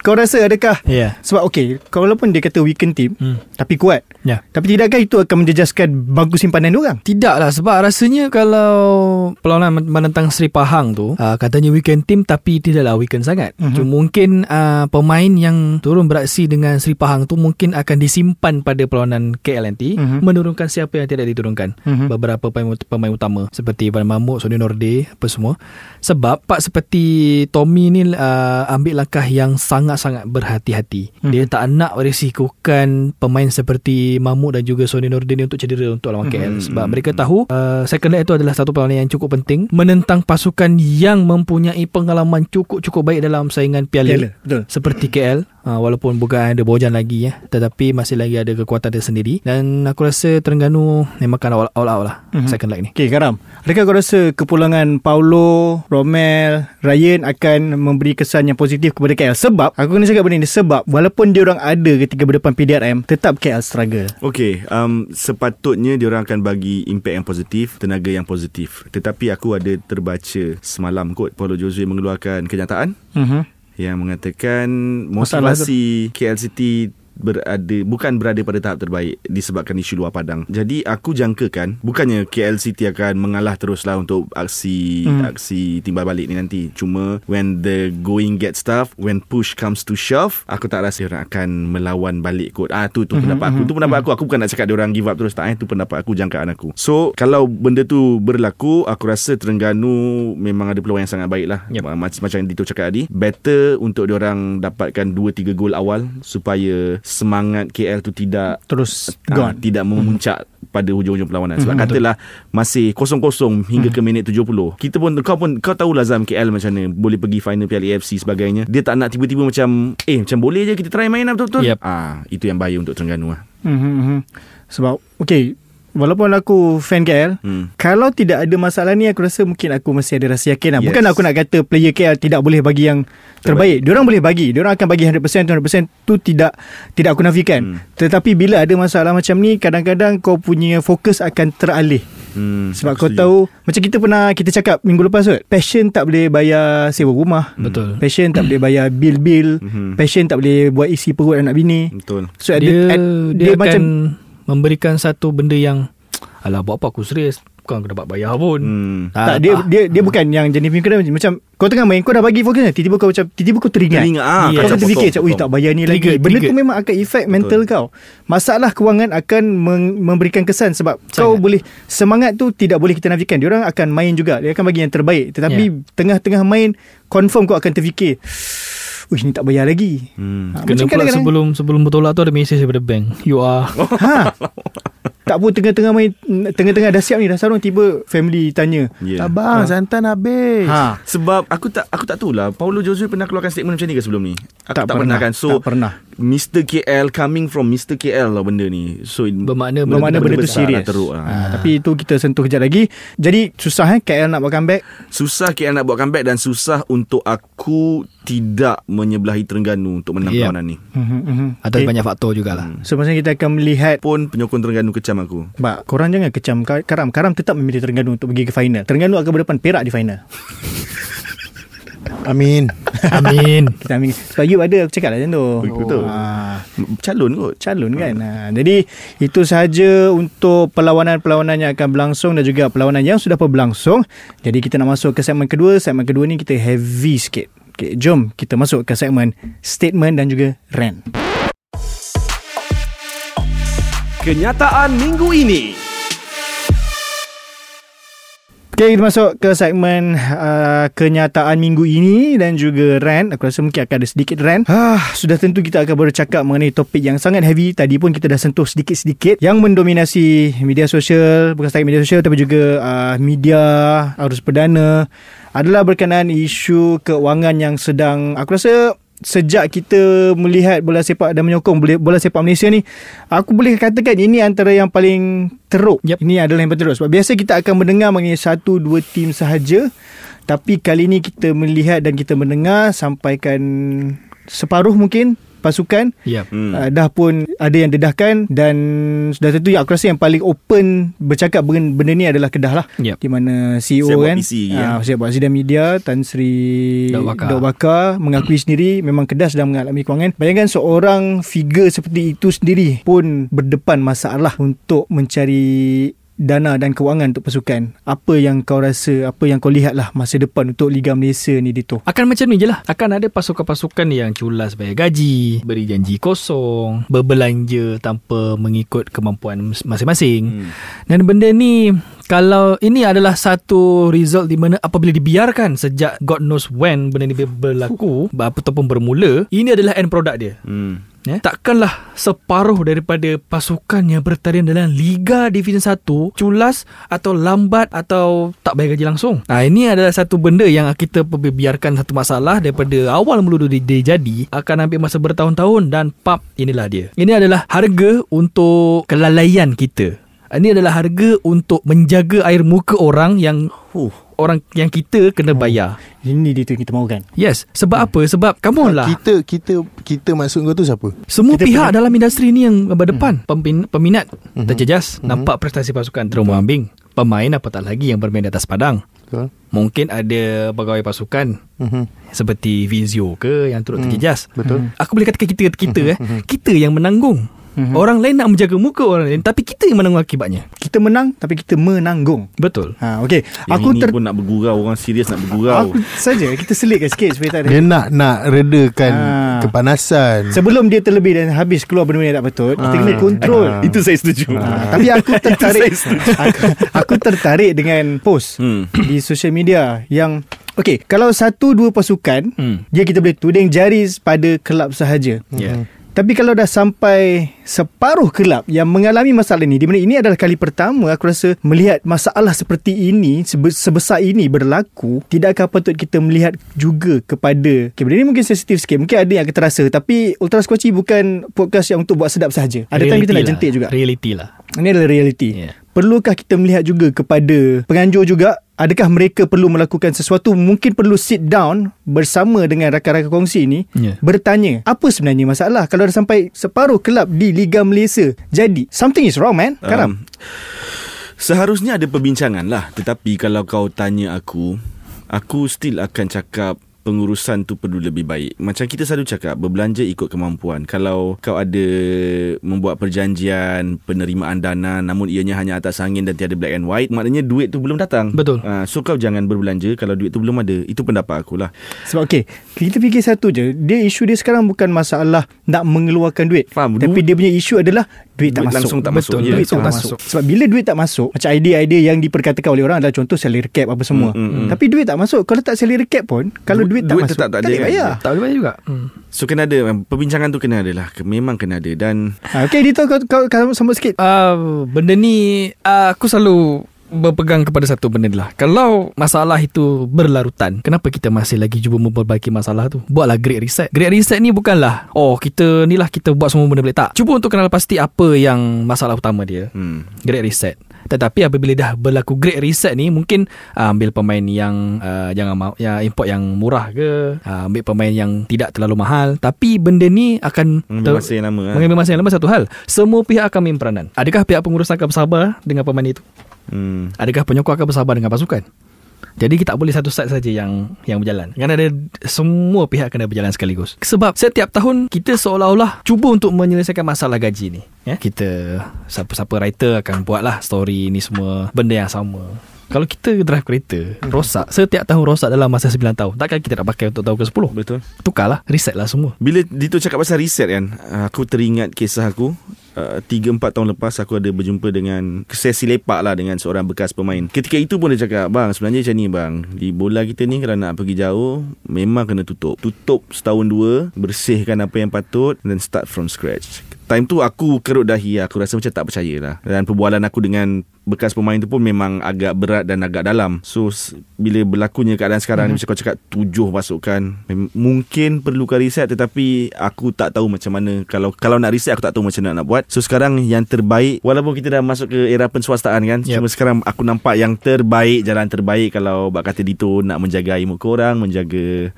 Kau rasa adakah. Yeah. sebab okey, kalau walaupun dia kata weekend team Hmm. tapi kuat. Ya. Tapi tidakkah itu akan menjejaskan bangku simpanan diorang? Tidak lah sebab rasanya kalau perlawanan menentang Sri Pahang tu uh, katanya weekend team tapi tidaklah weekend sangat. Mhm. Mm-hmm. Cuma mungkin uh, pemain yang turun beraksi dengan Sri Pahang tu mungkin akan disimpan pada perlawanan KL nanti Mhm. mm-hmm. menurunkan siapa yang tidak diturunkan. Mhm. Mm-hmm. Beberapa pemain, pemain utama seperti Ivan Mahmud, Sony Norde apa semua. Sebab pak seperti Tommy ni uh, ambil langkah yang sangat-sangat berhati-hati. Mhm. Dia tak nak risikokan pemain seperti Mahmud dan juga Sony Norde ni untuk cedera untuk lawan KL Mhm. sebab mereka tahu uh, second leg itu adalah satu perlawanan yang cukup penting menentang pasukan yang mempunyai pengalaman cukup-cukup baik dalam saingan piala, Piala, betul. seperti KL uh, walaupun bukan ada Bojan lagi ya tetapi masih lagi ada kekuatan tersendiri dan aku rasa Terengganu memang akan all, all out lah Mhm. second leg ni Okey, Karam. Adakah kau rasa kepulangan Paulo, Romel, Ryan akan memberi kesan yang positif kepada KL? Sebab, aku kena cakap benda ni. Sebab, walaupun dia orang ada ketika berdepan PDRM, tetap KL struggle. Okey, um, sepatutnya diorang akan bagi impact yang positif, tenaga yang positif. Tetapi aku ada terbaca semalam kot Paulo Jose mengeluarkan kenyataan Uh-huh. Yang mengatakan motivasi KL City berada bukan berada pada tahap terbaik disebabkan isu luar padang. Jadi aku jangkakan bukannya KL City akan mengalah teruslah untuk aksi hmm. aksi timbal balik ni nanti. Cuma when the going get tough, when push comes to shove, aku tak rasa orang akan melawan balik kot. Ah tu tu hmm. pendapat aku. Tu pendapat aku. Aku bukan nak cakap dia orang give up terus tak eh. Tu pendapat aku jangkaan aku. So kalau benda tu berlaku, aku rasa Terengganu memang ada peluang yang sangat baik lah. Yep. Macam macam yang Dito cakap tadi. Better untuk dia orang dapatkan 2 3 gol awal supaya semangat KL tu tidak Terus ah, gone. tidak memuncak pada hujung-hujung perlawanan. Sebab Hmm, katalah masih kosong-kosong hingga ke minit 70 kita pun kau pun kau tahu lah Zam KL macam mana boleh pergi final Piala AFC sebagainya. Dia tak nak tiba-tiba macam eh macam boleh je kita try main lah betul-betul? Yep. ah itu yang bahaya untuk Terengganu lah. Mm-hmm. Sebab Okay Walaupun aku fan KL hmm. Kalau tidak ada masalah ni Aku rasa mungkin aku masih ada rasa yakin lah. Yes. Bukan aku nak kata Player KL tidak boleh bagi yang Terbaik, Diorang boleh bagi Diorang akan bagi 100% 100% tu tidak Tidak aku nafikan Hmm. Tetapi bila ada masalah macam ni Kadang-kadang kau punya fokus akan teralih Hmm, Sebab aku kau setuju. tahu Macam kita pernah Kita cakap minggu lepas kot Passion tak boleh bayar Sewa rumah Betul. Passion tak boleh bayar bil-bil Mhm. Passion tak boleh Buat isi perut anak bini betul So at dia, the, at, dia, akan memberikan satu benda yang Alah buat apa aku serius Bukan aku dapat bayar pun hmm. Ah, tak, dia dia dia bukan yang jenis punya macam kau tengah main kau dah bagi fokus kan tiba-tiba kau macam tiba-tiba kau teringat. Teringat, ah, kau akan terfikir potong, macam potong. tak bayar ni Trigger, lagi. Benda trigger. tu memang akan effect mental kau. Masalah kewangan akan meng- memberikan kesan sebab kau boleh semangat tu tidak boleh kita nafikan. Diorang akan main juga. Dia akan bagi yang terbaik. Tetapi Ya. tengah-tengah main confirm kau akan terfikir Uish ni tak bayar lagi. Hmm. Ha, Kena pula kadang-kadang- sebelum sebelum bertolak tu ada mesej daripada bank. You are ha. Tak pun tengah-tengah main tengah-tengah dah siap ni dah sarung tiba family tanya. Yeah. Abang, santan habis. Ha. Sebab aku tak aku tak tahulah Paulo Josue pernah keluarkan statement macam ni ke sebelum ni? Aku tak, pernah, kan. So tak pernah. Mr KL coming from Mr KL lah benda ni. So bermakna Bermakna benda tu besar serius. lah, teruk lah. Ha, tapi itu kita sentuh kejap lagi. Jadi susah eh KL nak buat comeback. Susah KL nak buat comeback dan susah untuk aku tidak menyebelahi Terengganu untuk menang Yep. perlawanan ni. Mhm, mhm. atas Okay. banyak faktor jugalah. So masa kita akan melihat Pun penyokong Terengganu kecam aku. Bak, korang jangan kecam Ka- Karam. Karam tetap memilih Terengganu untuk pergi ke final. Terengganu akan berdepan Perak di final. Amin. Amin. Kita ambil. Sebab you ada aku cakap lah macam tu. Betul. Ha, Calon kot. calon kan. Ha, jadi itu sahaja untuk perlawanan-perlawanan yang akan berlangsung dan juga perlawanan yang sudah pun berlangsung. Jadi kita nak masuk ke segmen kedua. Segmen kedua ni kita heavy sikit. Okay, jom kita masuk ke segmen statement dan juga rant. Kenyataan minggu ini. Okay, kita masuk ke segmen uh, kenyataan minggu ini dan juga rant. Aku rasa mungkin akan ada sedikit rant. Ah, sudah tentu kita akan bercakap mengenai topik yang sangat heavy. Tadi pun kita dah sentuh sedikit-sedikit yang mendominasi media sosial, bukan setakat media sosial tapi juga uh, media arus perdana adalah berkenaan isu keuangan yang sedang aku rasa sejak kita melihat bola sepak dan menyokong bola, bola sepak Malaysia ni aku boleh katakan ini antara yang paling teruk. Yep. ini adalah yang paling teruk. Sebab biasa kita akan mendengar mengenai satu dua tim sahaja. Tapi kali ni kita melihat dan kita mendengar sampaikan separuh mungkin pasukan Yep. Hmm. uh, dah pun ada yang dedahkan dan sudah tentu yang aku rasa yang paling open bercakap benda, benda ni adalah Kedah lah Yep. di mana CEO Siap buat kan PC lagi, ah, ya. siap buat sidang media Tan Sri Daud Bakar. Daud Bakar mengakui sendiri memang Kedah sedang mengalami kewangan bayangkan seorang figure seperti itu sendiri pun berdepan masalah untuk mencari dana dan kewangan untuk pasukan apa yang kau rasa apa yang kau lihat lah masa depan untuk Liga Malaysia ni Dito? Akan macam ni je lah. Akan ada pasukan-pasukan yang culas bayar gaji Beri janji kosong Berbelanja tanpa mengikut kemampuan masing-masing. Hmm. Dan benda ni Kalau ini adalah satu result di mana apabila dibiarkan Sejak God knows when benda ni berlaku Ataupun bermula Ini adalah end product dia Hmm. Ya, takkanlah separuh daripada pasukan yang bertanding dalam Liga Division 1 culas atau lambat atau tak bayar gaji langsung. Nah, ini adalah satu benda yang kita biarkan satu masalah daripada awal mula dia, dia jadi akan ambil masa bertahun-tahun dan pap inilah dia. Ini adalah harga untuk kelalaian kita. Ini adalah harga untuk menjaga air muka orang yang Huh. orang yang kita kena bayar. ini Dito yang kita mahukan Yes, sebab apa? Sebab come on lah. Kita kita kita maksud kau tu siapa? Semua Kita pihak pernah- dalam industri ni yang berdepan. Hmm. Pemin, peminat terjejas. Nampak prestasi pasukan terumbu ambing. Pemain apatah lagi yang bermain di atas padang. Betul. Mungkin ada pegawai pasukan Mhm. seperti Vizio ke yang turut terjejas. betul. Aku boleh katakan kita kita eh. Kita yang menanggung. Orang lain nak menjaga muka orang lain tapi kita yang menanggung akibatnya. Kita menang tapi kita menanggung. Betul. Ha, okay. Yang Aku ini ter pun nak bergurau Orang serius nak bergurau Aku saja kita selitkan sikit supaya tak ada Dia nak nak redakan Ah. kepanasan. Sebelum dia terlebih dan habis keluar benda-benda yang tak betul, kita kena kontrol. Ah. Itu saya setuju Ah, tapi aku tertarik aku, aku tertarik dengan post Hmm. di social media yang okey kalau satu dua pasukan Hmm. dia kita boleh tuding jari pada kelab sahaja Ya. Tapi kalau dah sampai separuh kelab yang mengalami masalah ini di mana ini adalah kali pertama aku rasa melihat masalah seperti ini sebe- sebesar ini berlaku tidakkah patut kita melihat juga kepada okay, benda ini mungkin sensitif sikit mungkin ada yang akan terasa tapi Ultra Squatchy bukan podcast yang untuk buat sedap sahaja ada time kita nak Reality jentik lah. juga Reality lah. ini adalah realiti. Ya. Perlukah kita melihat juga kepada penganjur juga? Adakah mereka perlu melakukan sesuatu? Mungkin perlu sit down bersama dengan rakan-rakan kongsi ini Ya. bertanya apa sebenarnya masalah? Kalau dah sampai separuh kelab di Liga Malaysia jadi something is wrong man. Karam. Um, Seharusnya ada perbincangan lah. Tetapi kalau kau tanya aku Aku still akan cakap pengurusan tu perlu lebih baik. Macam kita selalu cakap, berbelanja ikut kemampuan. Kalau kau ada membuat perjanjian penerimaan dana namun ianya hanya atas angin dan tiada black and white, maknanya duit tu belum datang. Betul. Uh, so kau jangan berbelanja kalau duit tu belum ada. Itu pendapat aku lah. Sebab okey, kita fikir satu je. Dia isu dia sekarang bukan masalah nak mengeluarkan duit. Faham, Tapi dia punya isu adalah duit tak Duit masuk. langsung tak masuk. Betul, Ya, duit langsung tak tak masuk. Sebab bila duit tak masuk, macam idea-idea yang diperkatakan oleh orang adalah contoh salary cap apa semua. Mm, mm, mm. Tapi duit tak masuk. Kalau tak salary cap pun, kalau Du- duit, tak duit masuk, tak ada boleh kan? bayar. Tak boleh bayar juga. Hmm. So kena ada Perbincangan tu kena ada lah Memang kena ada Dan Ha, okay, Dito kau, kau, kau sambut sikit. Uh, benda ni uh, aku selalu berpegang kepada satu benda lah. Kalau masalah itu berlarutan, kenapa kita masih lagi cuba memperbaiki masalah tu? Buatlah great reset. Great reset ni bukanlah, oh kita ni lah kita buat semua benda boleh. Tak. Cuba untuk kenal pasti apa yang masalah utama dia. hmm, Great reset. Tetapi apabila dah berlaku great reset ni mungkin uh, ambil pemain yang uh, jangan mau ya import yang murah ke, uh, ambil pemain yang tidak terlalu mahal tapi benda ni akan Mengambil masa yang lama lah. Mengambil masa yang lama satu hal. Semua pihak akan main peranan. Adakah pihak pengurus akan bersabar dengan pemain itu? Hmm. Adakah penyokong akan bersabar dengan pasukan? Jadi kita tak boleh satu side saja yang yang berjalan. Kan ada semua pihak kena berjalan sekaligus. Sebab setiap tahun kita seolah-olah cuba untuk menyelesaikan masalah gaji ni. Ya? Kita siapa-siapa writer akan buatlah story ni semua benda yang sama. Kalau kita drive kereta rosak setiap tahun rosak dalam masa 9 tahun. Takkan kita nak pakai untuk tahun ke-10? Betul Tukarlah, reset lah semua. Bila Dito cakap pasal reset kan Aku teringat kisah aku uh, 3-4 tahun lepas Aku ada berjumpa dengan Sesi lepak lah Dengan seorang bekas pemain. Ketika itu pun dia cakap Bang sebenarnya macam ni bang. Di bola kita ni Kalau nak pergi jauh Memang kena tutup. Tutup setahun dua Bersihkan apa yang patut Dan start from scratch. Time tu aku kerut dahi Aku rasa macam tak percaya lah. Dan perbualan aku dengan Bekas pemain tu pun memang agak berat dan agak dalam. So bila berlakunya keadaan sekarang mm-hmm. ni Macam kau cakap tujuh pasukan Mungkin perlukan reset Tetapi aku tak tahu macam mana. Kalau kalau nak reset aku tak tahu macam mana nak buat So sekarang yang terbaik Walaupun kita dah masuk ke era penswastaan kan Yep. Cuma sekarang aku nampak yang terbaik Jalan terbaik Kalau bak kata Dito nak menjaga ilmu korang Menjaga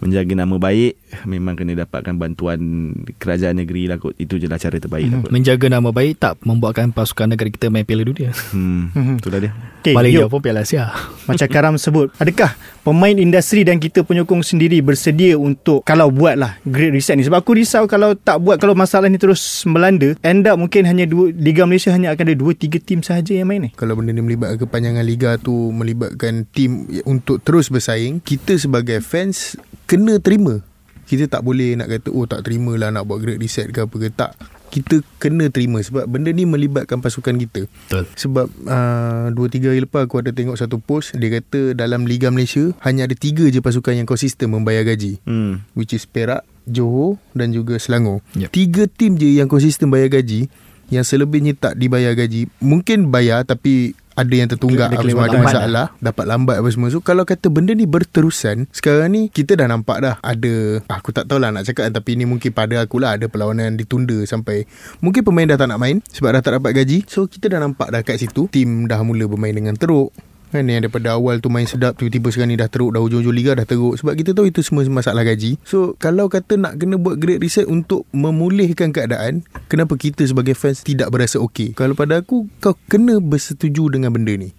menjaga nama baik Memang kena dapatkan bantuan kerajaan negeri lah kot. Itu je lah cara terbaik lah kot. Menjaga nama baik tak membuatkan pasukan negara kita main Piala Dunia. Hmm, itulah dia. Okay, Paling dia pun Piala Asia. Macam Karam sebut Adakah pemain industri dan kita penyokong sendiri bersedia untuk Kalau buat lah great reset ni? Sebab aku risau kalau tak buat Kalau masalah ni terus melanda End up mungkin hanya dua Liga Malaysia hanya akan ada 2-3 tim sahaja yang main ni. Kalau benda ni melibatkan kepanjangan liga tu melibatkan tim untuk terus bersaing, kita sebagai fans kena terima. Kita tak boleh nak kata oh tak terima lah nak buat great reset ke apa ke tak. Kita kena terima sebab benda ni melibatkan pasukan kita. Betul. Sebab uh, 2-3 hari lepas aku ada tengok satu post Dia kata dalam Liga Malaysia Hanya ada 3 je pasukan yang konsisten membayar gaji hmm. Which is Perak, Johor dan juga Selangor Yep. Tiga tim je yang konsisten bayar gaji Yang selebihnya tak dibayar gaji Mungkin bayar tapi ada yang tertunggak apa semua ada masalah dapat lambat apa semua. So kalau kata benda ni berterusan sekarang ni kita dah nampak dah ada aku tak tahulah nak cakap tapi ni mungkin pada akulah ada perlawanan ditunda sampai mungkin pemain dah tak nak main sebab dah tak dapat gaji. So kita dah nampak dah kat situ tim dah mula bermain dengan teruk Kan yang daripada awal tu main sedap Tiba-tiba sekarang ni dah teruk Dah hujung-hujung liga dah teruk. Sebab kita tahu itu semua masalah gaji. So kalau kata nak kena buat great reset Untuk memulihkan keadaan Kenapa kita sebagai fans Tidak berasa okey? Kalau pada aku Kau kena bersetuju dengan benda ni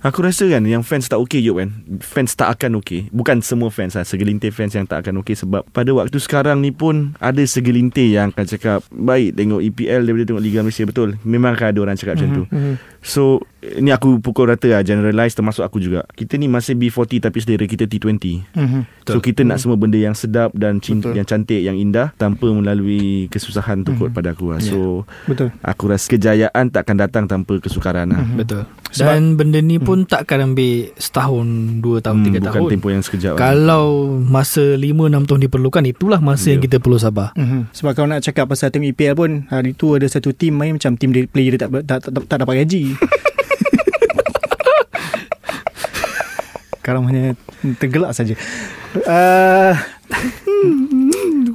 Aku rasa kan Yang fans tak okey Yop kan Fans tak akan okey. Bukan semua fans lah. Segelintir fans yang tak akan okey Sebab pada waktu sekarang ni pun Ada segelintir yang akan cakap Baik tengok EPL Daripada tengok Liga Malaysia. Betul. Memang akan ada orang cakap macam tu? So Ni aku pukul rata lah. Generalize termasuk aku juga. Kita ni masih B40 Tapi selera kita T20 Mhm. So kita nak semua benda yang sedap Dan cin- yang cantik Yang indah Tanpa melalui Kesusahan tu kot pada aku lah. So Betul. Aku rasa kejayaan takkan datang tanpa kesukaran lah. Betul. Dan benda ni pun takkan ambil setahun, dua tahun, Hmm, tiga bukan tahun. tempoh yang sekejap. Kalau masa 5-6 tahun diperlukan Itulah masa yang Ya. kita perlu sabar Mm-hmm. Sebab kalau nak cakap pasal tengok EPL pun hari tu ada satu tim main macam tim player dia tak tak, tak, tak, tak dapat gaji. Sekarang hanya tergelak saja. Uh,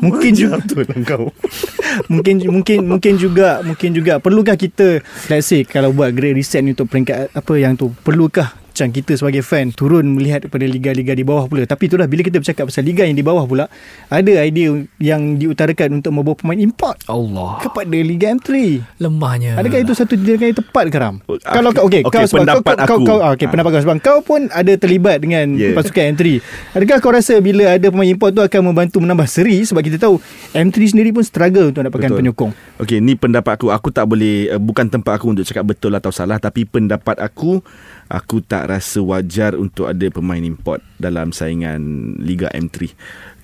mungkin juga betul kau. mungkin mungkin mungkin juga mungkin juga perlukah kita let's say kalau buat great reset ni untuk peringkat apa yang tu perlukah macam kita sebagai fan turun melihat pada liga-liga di bawah pula tapi itulah bila kita bercakap pasal liga yang di bawah pula ada idea yang diutarakan untuk membawa pemain import Allah kepada Liga M3 Lemahnya Adakah itu satu tindakan yang tepat ke Ram? Oh, Kalau kau okey, okey, kau sebab pendapat kau, kau, aku. kau, okey, Ha. pendapat kau sebab kau pun ada terlibat dengan Yeah. pasukan M3. Adakah kau rasa bila ada pemain import tu akan membantu menambah seri sebab kita tahu M3 sendiri pun struggle untuk dapatkan Betul. penyokong. Okey, ni pendapat aku. Aku tak boleh uh, bukan tempat aku untuk cakap betul atau salah, tapi pendapat aku aku tak rasa wajar untuk ada pemain import dalam saingan Liga M3.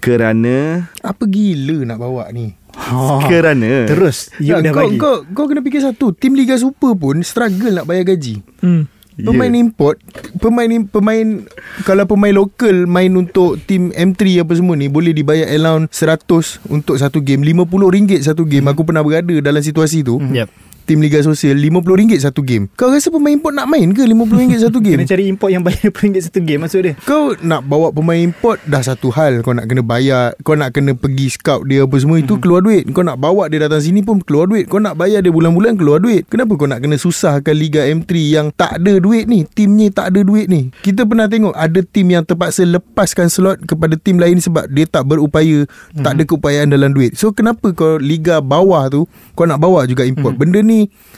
Kerana Apa gila nak bawa ni? Ha. kerana Terus you dah kau, bagi. kau, kau kena fikir satu Tim Liga Super pun Struggle nak bayar gaji hmm. Pemain Ya. import Pemain pemain Kalau pemain lokal Main untuk Tim M3 apa semua ni Boleh dibayar allowance 100 Untuk satu game RM50 satu game Aku pernah berada Dalam situasi tu Yep Tim Liga Sosial RM50 satu game. Kau rasa pemain import nak main ke RM50 satu game? Kena cari import yang bayar RM1 satu game maksud dia. Kau nak bawa pemain import Dah satu hal. Kau nak kena bayar Kau nak kena pergi scout dia Apa semua Itu keluar duit. Kau nak bawa dia datang sini pun Keluar duit. Kau nak bayar dia bulan-bulan Keluar duit. Kenapa kau nak kena susahkan Liga M3 Yang tak ada duit ni? Timnya tak ada duit ni. Kita pernah tengok Ada tim yang terpaksa Lepaskan slot Kepada tim lain Sebab dia tak berupaya Tak ada keupayaan dalam duit. So kenapa kau Liga bawah tu Kau nak bawa juga import? Benda ni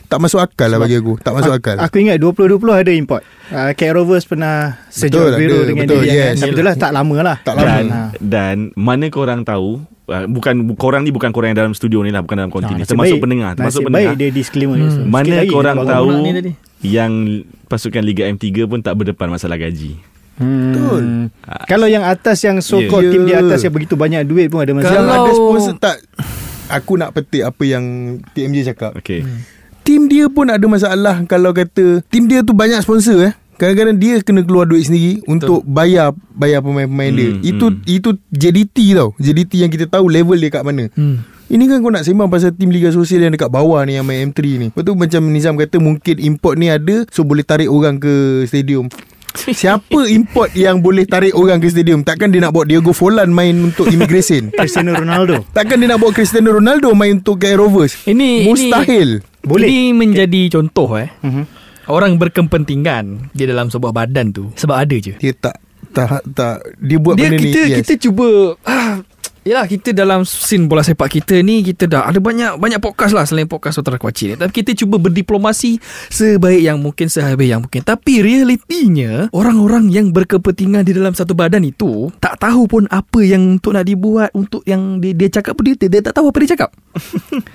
Tak masuk akal lah bagi aku Tak masuk A- akal Aku ingat 2020 ada import. Uh, Cat Rovers pernah Betul, sejauh biru ada. dengan Betul, dia. yes. Tapi itulah tak lama lah. Tak lama. dan Ha. dan mana korang tahu uh, bukan korang ni bukan korang yang dalam studio ni lah bukan dalam konti Ha, ni nasib termasuk baik. pendengar termasuk Nasib pendengar baik dia disclaimer Hmm. hmm. mana korang tahu ni yang pasukan Liga M3 pun tak berdepan masalah gaji Hmm. Betul. Kalau yang atas yang so Yeah. called Yeah. tim di atas yang begitu banyak duit pun ada masalah. Kalau- ada sponsor tak Aku nak petik apa yang TMJ cakap. Okey. Tim dia pun ada masalah Kalau kata Tim dia tu banyak sponsor eh. Kadang-kadang dia kena keluar duit sendiri Untuk bayar Bayar pemain-pemain dia. Hmm, Itu hmm. itu JDT tau. JDT yang kita tahu level dia kat mana. Hmm. Ini kan kau nak sembang pasal tim Liga Sosial yang dekat bawah ni Yang main M3 ni. Lepas tu macam Nizam kata Mungkin import ni ada So boleh tarik orang ke stadium Siapa import yang boleh tarik orang ke stadium Takkan dia nak bawa Diego Forlan main untuk immigration Cristiano Ronaldo. Takkan dia nak bawa Cristiano Ronaldo main untuk KL Rovers Ini Mustahil Boleh. Ini menjadi contoh eh Mhm. Orang berkepentingan Di dalam sebuah badan tu Sebab ada je Dia tak Tak tak Dia buat Dia benda kita ni yes. kita cuba ah, Yelah kita dalam scene bola sepak kita ni Kita dah ada banyak banyak podcast lah Selain podcast Utara Kuaci ni. Tapi kita cuba berdiplomasi Sebaik yang mungkin Sehabis yang mungkin. Tapi realitinya Orang-orang yang berkepentingan Di dalam satu badan itu Tak tahu pun Apa yang untuk nak dibuat Untuk yang dia, dia cakap pun dia, dia tak tahu apa dia cakap.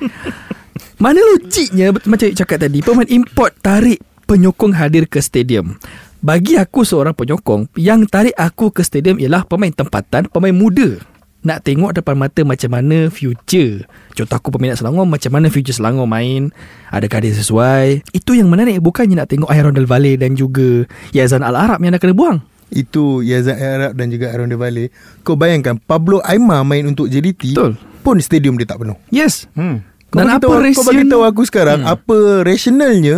Mana logiknya Macam cakap tadi Pemain import tarik penyokong hadir ke stadium. Bagi aku seorang penyokong Yang tarik aku ke stadium Ialah pemain tempatan Pemain muda nak tengok depan mata macam mana future. Contoh aku peminat Selangor Macam mana future Selangor main? Adakah dia sesuai? Itu yang menarik. Bukannya nak tengok Aaron Del Valle Dan juga Yazan Al-Arab Yang nak kena buang. Itu Yazan Arab dan juga Aaron De Valle. Kau bayangkan Pablo Aimar main untuk JDT Betul. Pun stadium dia tak penuh. Yes. Hmm. Kau Dan apa tahu, Kau rasional- bagi tahu aku sekarang hmm. Apa rationalnya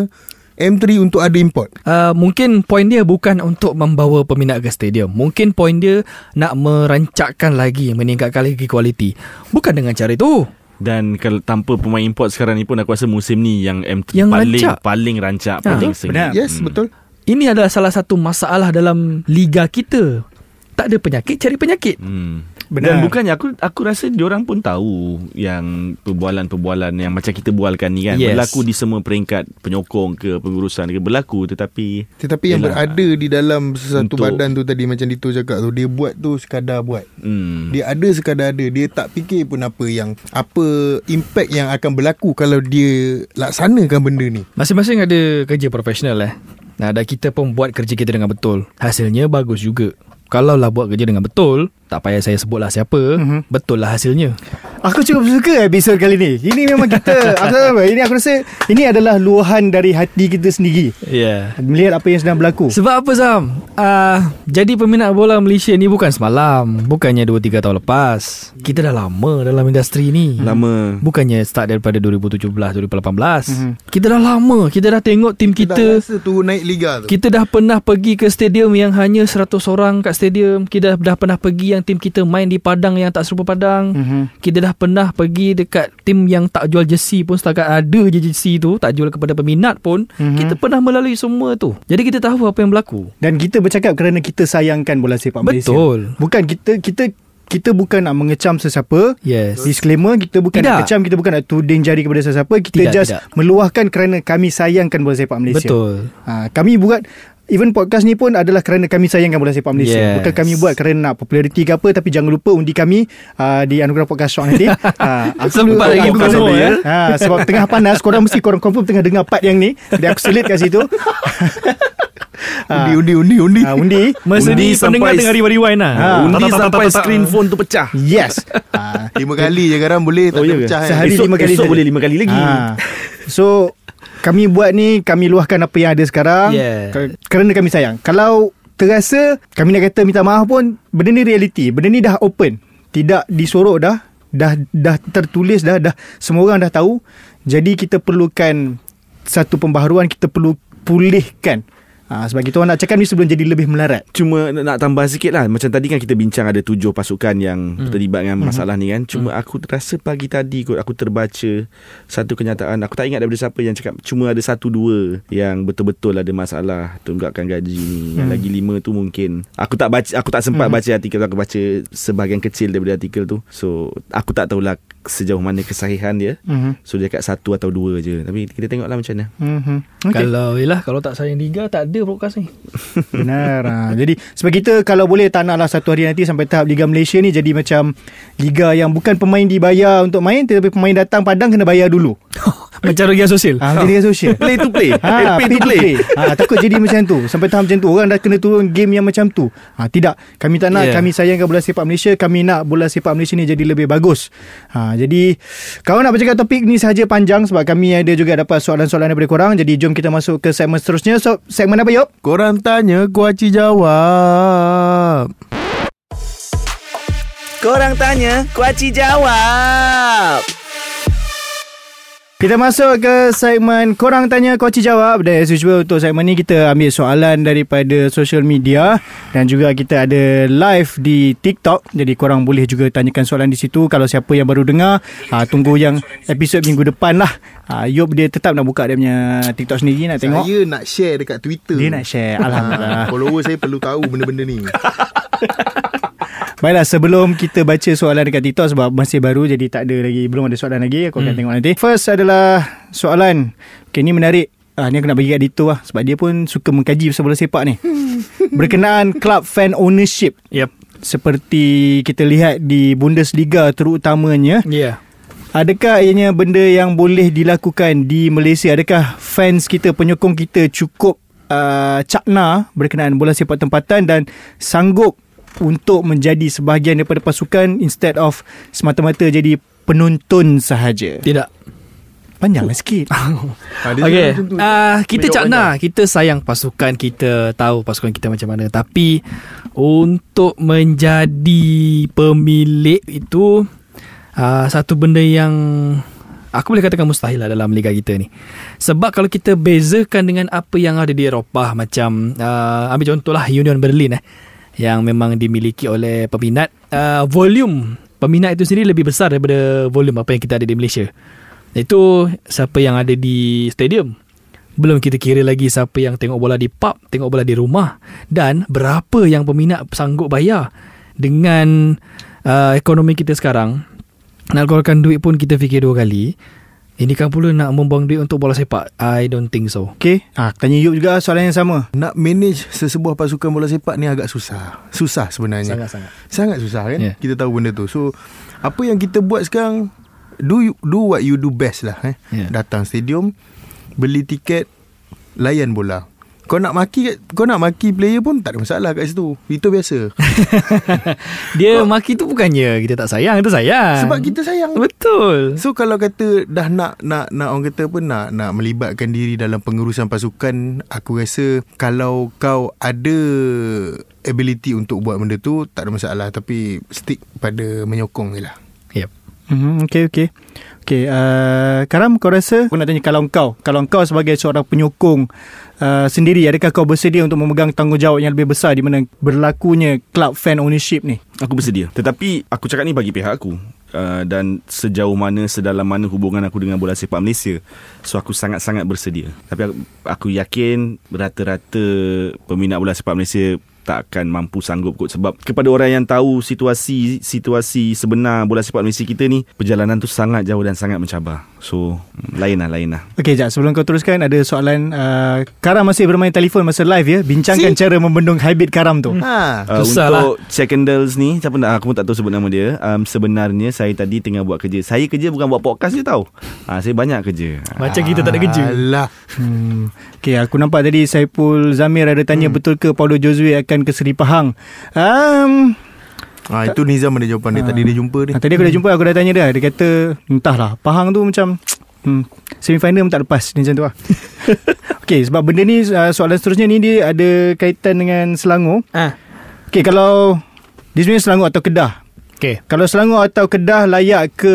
M3 untuk ada import Uh, mungkin poin dia bukan untuk membawa peminat ke stadium. Mungkin poin dia nak merancakkan lagi, meningkatkan lagi kualiti. Bukan dengan cara itu. dan kalau tanpa pemain import sekarang ni pun aku rasa musim ni yang M3 Yang paling rancak. paling rancak Ha, paling sengit. Benar. Yes Hmm. betul Ini adalah salah satu masalah dalam liga kita. Tak ada penyakit, cari penyakit. Hmm. Benar. Dan bukannya aku aku rasa diorang pun tahu yang perbualan-perbualan yang macam kita bualkan ni kan Yes. berlaku di semua peringkat penyokong ke pengurusan ke berlaku tetapi Tetapi yang Yelah. berada di dalam sesuatu Untuk- badan tu tadi macam Dito cakap tu dia buat tu sekadar buat. hmm, Dia ada sekadar ada Dia tak fikir pun apa yang Apa impact yang akan berlaku Kalau dia Laksanakan benda ni Masing-masing ada kerja profesional eh. Nah, dan kita pun buat kerja kita dengan betul. Hasilnya bagus juga. Kalau lah buat kerja dengan betul, tak payah saya sebutlah siapa, Mhm. betul lah hasilnya. Aku cukup suka episod kali ni. Ini memang kita aku apa, ini aku rasa ini adalah luahan dari hati kita sendiri. Ya. Yeah. Melihat apa yang sedang berlaku. Sebab apa Sam? Uh, jadi peminat bola Malaysia ni bukan semalam. Bukannya 2-3 tahun lepas. Kita dah lama dalam industri ni. lama Bukannya start daripada 2017-2018. Mhm. Kita dah lama. Kita dah tengok tim Kita kita. rasa tu naik liga tu Kita dah pernah pergi ke stadium yang hanya 100 orang kat stadium. Kita dah pernah pergi yang tim kita main di padang yang tak serupa padang. Mhm. Kita dah pernah pergi dekat tim yang tak jual jersey pun setakat ada je jersey tu. Tak jual kepada peminat pun. Mhm. Kita pernah melalui semua tu. Jadi kita tahu apa yang berlaku. Dan kita bercakap kerana kita sayangkan bola sepak Malaysia. Betul. Bukan kita kita kita bukan nak mengecam sesiapa. Yes. Disclaimer kita bukan Tidak. nak kecam kita bukan nak tuding jari kepada sesiapa kita Tidak, just tidak. meluahkan kerana kami sayangkan bola sepak Malaysia. Betul. Ha, kami buat Even podcast ni pun adalah kerana kami sayangkan bola sepak Malaysia. Yes. Bukan kami buat kerana nak populariti ke apa tapi jangan lupa undi kami uh, di Anugerah Podcast Shock nanti. ha, Sempat lagi aku guna- ya. Ha, sebab tengah panas korang mesti korang confirm tengah dengar part yang ni. Jadi aku selit kat situ. Undi undi undi undi Ha, undi. Masa Undi ni pendengar sampai- tengah rewind-rewind lah. Ha, undi sampai screen phone tu pecah Yes. Ha, Lima kali je garam boleh Tak Oh, ya pecah kan Sehari Esok- lima kali esok boleh lima kali lagi. So kami buat ni kami luahkan apa yang ada sekarang Yeah. Ke- kerana kami sayang. Kalau terasa kami nak kata minta maaf pun benda ni reality. Benda ni dah open. Tidak disorok dah. Dah dah tertulis dah dah semua orang dah tahu. Jadi kita perlukan satu pembaharuan kita perlu pulihkan. Ha, sebab kita orang nak cakap ni sebelum jadi lebih melarat. Cuma nak nak tambah sikit lah Macam tadi kan kita bincang Ada tujuh pasukan yang hmm. terlibat dengan masalah ni kan Cuma hmm. aku rasa pagi tadi kot Aku terbaca Satu kenyataan Aku tak ingat daripada siapa yang cakap Cuma ada satu dua Yang betul-betul ada masalah Tunggakan gaji ni Yang Hmm. lagi lima tu mungkin Aku tak baca Aku tak sempat Hmm. baca artikel tu Aku baca sebahagian kecil daripada artikel tu So aku tak tahulah Sejauh mana kesahihan dia Mhm. So dia kat satu atau dua je Tapi kita tengoklah macam mana Mhm. Okay. Okay. Kalau yelah kalau tak sayang liga tak ada podcast ni. Benar ha. Jadi sebab kita kalau boleh tak naklah satu hari nanti Sampai tahap Liga Malaysia ni Jadi macam Liga yang bukan pemain dibayar untuk main Tetapi pemain datang padang kena bayar dulu Macam rugian sosial. ha, Jadi Liga sosial. Play to play. Ha, Pay pay to play. Ha, takut jadi macam tu. Sampai tahap macam tu Orang dah kena turun game yang macam tu. Ha, Tidak. Kami tak nak Yeah. Kami sayangkan bola sepak Malaysia Kami nak bola sepak Malaysia ni Jadi lebih bagus. Ha, Jadi Kawan nak bercakap topik ni sahaja panjang Sebab kami ada juga dapat soalan-soalan daripada korang. Jadi jom kita masuk ke segmen seterusnya. So segmen apa Yop? Korang tanya Kuaci jawab. Korang tanya, Kuaci jawab. Kita masuk ke segmen Korang Tanya Koci Jawab. Dan as usual untuk segmen ni Kita ambil soalan daripada social media. Dan juga kita ada live di TikTok. Jadi korang boleh juga tanyakan soalan di situ. Kalau siapa yang baru dengar ha, Tunggu yang episod minggu depan lah. Ha, Yop dia tetap nak buka dia punya TikTok sendiri Nak tengok. Saya nak share dekat Twitter. Dia nak share. Alhamdulillah. Follower saya perlu tahu benda-benda ni Baiklah sebelum kita baca soalan dekat TikTok Sebab masih baru Jadi tak ada lagi Belum ada soalan lagi Aku akan Hmm. tengok nanti First adalah Soalan Okay ni menarik Ah, ni aku nak bagi kat Dito lah Sebab dia pun suka mengkaji pasal bola sepak ni Berkenaan club fan ownership Yep. Seperti kita lihat di Bundesliga terutamanya Ya. Yeah. Adakah ianya benda yang boleh dilakukan di Malaysia? Adakah fans kita, penyokong kita cukup uh, cakna berkenaan bola sepak tempatan dan sanggup untuk menjadi sebahagian daripada pasukan instead of semata-mata jadi penonton sahaja? Tidak. Panjanglah sikit. Okay uh, Kita Make up cakna Kita sayang pasukan Kita tahu pasukan kita macam mana Tapi Untuk menjadi Pemilik itu uh, Satu benda yang Aku boleh katakan mustahil lah dalam liga kita ni Sebab kalau kita bezakan dengan apa yang ada di Eropah Macam uh, Ambil contohlah Union Berlin eh Yang memang dimiliki oleh peminat. Uh, Volume Peminat itu sendiri lebih besar daripada volume apa yang kita ada di Malaysia. Itu siapa yang ada di stadium. Belum kita kira lagi siapa yang tengok bola di pub, tengok bola di rumah dan berapa yang peminat sanggup bayar dengan uh, ekonomi kita sekarang. Nak keluarkan duit pun kita fikir dua kali. Ini kan pula nak membuang duit untuk bola sepak. I don't think so. Okay ah, Tanya Yub juga soalan yang sama Nak manage sesebuah pasukan bola sepak ni agak susah. Susah sebenarnya. Sangat-sangat. Sangat susah kan Ya. Kita tahu benda tu So Apa yang kita buat sekarang Do you, do what you do best lah eh. Ya. Datang stadium Beli tiket Layan bola kau nak maki kau nak maki player pun tak ada masalah kat situ. Itu biasa. Dia maki tu bukannya kita tak sayang, itu sayang. Sebab kita sayang. Betul. So kalau kata dah nak nak nak orang kata apa nak nak melibatkan diri dalam pengurusan pasukan, aku rasa kalau kau ada ability untuk buat benda tu tak ada masalah tapi stick pada menyokong je lah. Yep. mm-hmm, Okay okay Okay uh, Karam kau rasa Aku nak tanya kalau kau Kalau kau sebagai seorang penyokong uh, Sendiri? Adakah kau bersedia Untuk memegang tanggungjawab Yang lebih besar Di mana berlakunya Club fan ownership ni? Aku bersedia. Tetapi Aku cakap ni bagi pihak aku. Uh, Dan sejauh mana Sedalam mana hubungan aku Dengan bola sepak Malaysia. So aku sangat-sangat bersedia. Tapi aku, aku yakin Rata-rata Peminat bola sepak Malaysia tak akan mampu sanggup kot. Sebab kepada orang yang tahu situasi situasi sebenar bola sepak Malaysia kita ni perjalanan tu sangat jauh dan sangat mencabar so lain lah lain lah Okay Jad Sebelum kau teruskan Ada soalan uh, Karam masih bermain telefon Masa live ya Bincangkan Si. cara membendung habit Karam tu Ha. Uh, Susah untuk and Dales ni Siapa nak Aku pun tak tahu sebut nama dia um, Sebenarnya Saya tadi tengah buat kerja Saya kerja bukan buat podcast je tau uh, Saya banyak kerja Macam kita tak ada kerja. Alah. Hmm. Okay, aku nampak tadi Saiful Zamir ada tanya hmm. betul ke Paulo Josue akan ke Seri Pahang. Um, Ha, itu Nizam ada jawapan dia. Tadi dia jumpa dia. ah, tadi aku dah jumpa, aku dah tanya dia. Dia kata, entahlah, Pahang tu macam... Hmm, semifinal pun tak lepas Dia macam tu lah Okay sebab benda ni Soalan seterusnya ni Dia ada kaitan dengan Selangor Ah. Okay kalau Dia sebenarnya Selangor atau Kedah Okay. Kalau Selangor atau Kedah Layak ke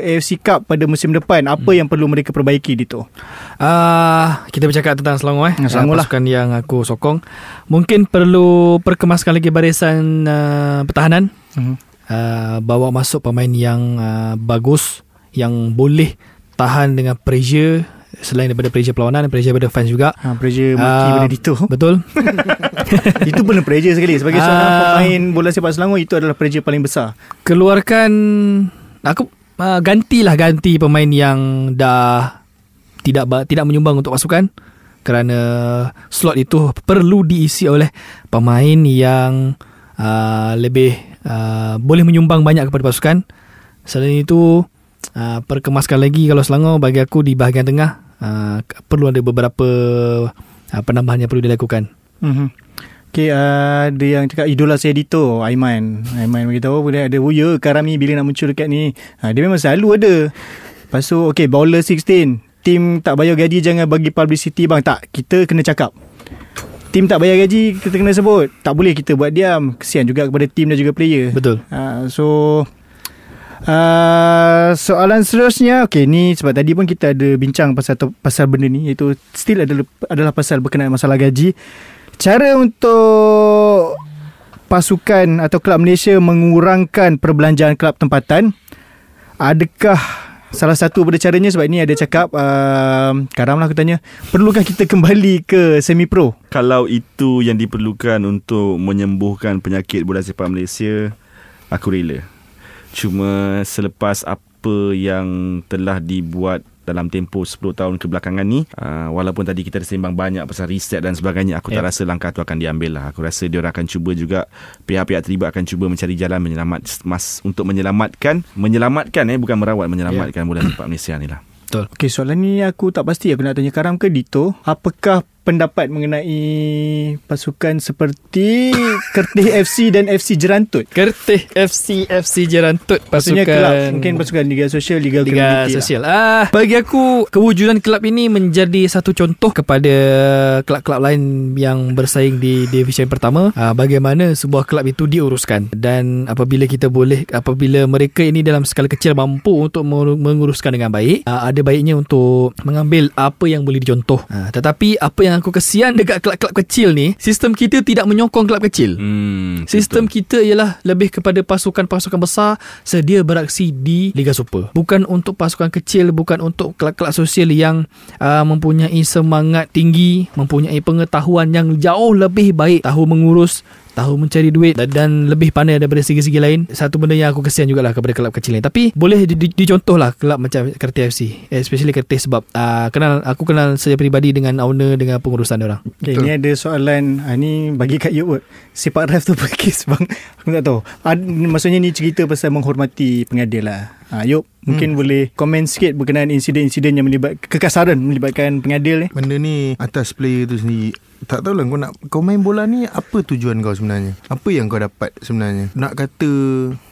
AFC Cup pada musim depan Apa Hmm. yang perlu mereka perbaiki Dito Uh, kita bercakap tentang Selangor eh. Selangor Uh, lah. Pasukan yang aku sokong. Mungkin perlu perkemaskan lagi barisan uh, pertahanan. Mhm. Uh, bawa masuk pemain yang uh, bagus. Yang boleh tahan dengan pressure. Selain daripada pressure perlawanan, pressure daripada fans juga. ha, Pressure maki Ah, pada Dito Betul. Itu pun pressure sekali Sebagai seorang Ah. pemain bola sepak Selangor Itu adalah pressure paling besar keluarkan aku uh, gantilah ganti pemain yang dah tidak tidak menyumbang untuk pasukan kerana slot itu perlu diisi oleh pemain yang uh, lebih uh, boleh menyumbang banyak kepada pasukan. Selain itu uh, perkemaskan lagi kalau Selangor bagi aku di bahagian tengah uh, perlu ada beberapa uh, penambahan yang perlu dilakukan. mm-hmm. Okay uh, Ada yang cakap Idola saya Dito Aiman. Aiman beritahu Boleh ada Oh ya Karami bila nak muncul dekat ni. Ha, Dia memang selalu ada. Lepas tu Okay Bowler 16 Tim tak bayar gaji Jangan bagi publicity bang. Tak Kita kena cakap. Tim tak bayar gaji Kita kena sebut. Tak boleh kita buat diam. Kesian juga kepada tim dan juga player. Betul. Uh, so uh, soalan seterusnya okay ni sebab tadi pun kita ada bincang pasal pasal benda ni iaitu still adalah adalah pasal berkenaan masalah gaji. Cara untuk pasukan atau kelab Malaysia mengurangkan perbelanjaan kelab tempatan adakah salah satu pada caranya? Sebab ini ada cakap uh, Karam lah aku tanya perlukah kita kembali ke semi pro Kalau itu yang diperlukan Untuk menyembuhkan penyakit bola sepak Malaysia Aku rela Cuma selepas apa yang telah dibuat dalam tempoh 10 tahun kebelakangan ni uh, walaupun tadi kita ada sembang banyak pasal riset dan sebagainya aku tak Ya. rasa langkah tu akan diambil lah aku rasa dia orang akan cuba juga pihak-pihak terlibat akan cuba mencari jalan menyelamat mas untuk menyelamatkan menyelamatkan eh bukan merawat menyelamatkan bola sepak Malaysia ni lah Betul. Okay soalan ni aku tak pasti aku nak tanya Karam ke Dito Apakah pendapat mengenai pasukan seperti Kertih FC dan FC Jerantut Kertih FC FC Jerantut Maksudnya pasukan kelab Mungkin pasukan Liga Sosial Liga, Liga lah. Sosial. Ah, bagi aku kewujudan kelab ini menjadi satu contoh kepada kelab-kelab lain yang bersaing di division pertama. Ah, bagaimana sebuah kelab itu diuruskan dan apabila kita boleh apabila mereka ini dalam skala kecil mampu untuk mengur- menguruskan dengan baik, ah, ada baiknya untuk mengambil apa yang boleh dicontoh. Ah, tetapi apa yang aku kesian dekat kelab-kelab kecil ni, sistem kita tidak menyokong kelab kecil. hmm, Sistem kita ialah lebih kepada pasukan-pasukan besar sedia beraksi di Liga Super. Bukan untuk pasukan kecil, bukan untuk kelab-kelab sosial yang uh, mempunyai semangat tinggi, mempunyai pengetahuan yang jauh lebih baik, tahu mengurus, tahu mencari duit dan, dan lebih pandai daripada segi-segi lain. Satu benda yang aku kesian jugalah kepada kelab kecil ni. Tapi boleh di, di, dicontoh lah kelab macam Kerti FC. Especially Kerti sebab uh, kenal aku kenal saya peribadi dengan owner dengan pengurusan orang. Okay, ni ada soalan ah, Ni bagi kat you kot Sepak ref tu apa kes bang Aku tak tahu Ad, Maksudnya ni cerita pasal menghormati pengadil lah ha, Yop Mungkin boleh komen sikit Berkenaan insiden-insiden yang melibat Kekasaran melibatkan pengadil ni Benda ni atas player tu sendiri tak tahulah kau nak Kau main bola ni Apa tujuan kau sebenarnya? Apa yang kau dapat sebenarnya? Nak kata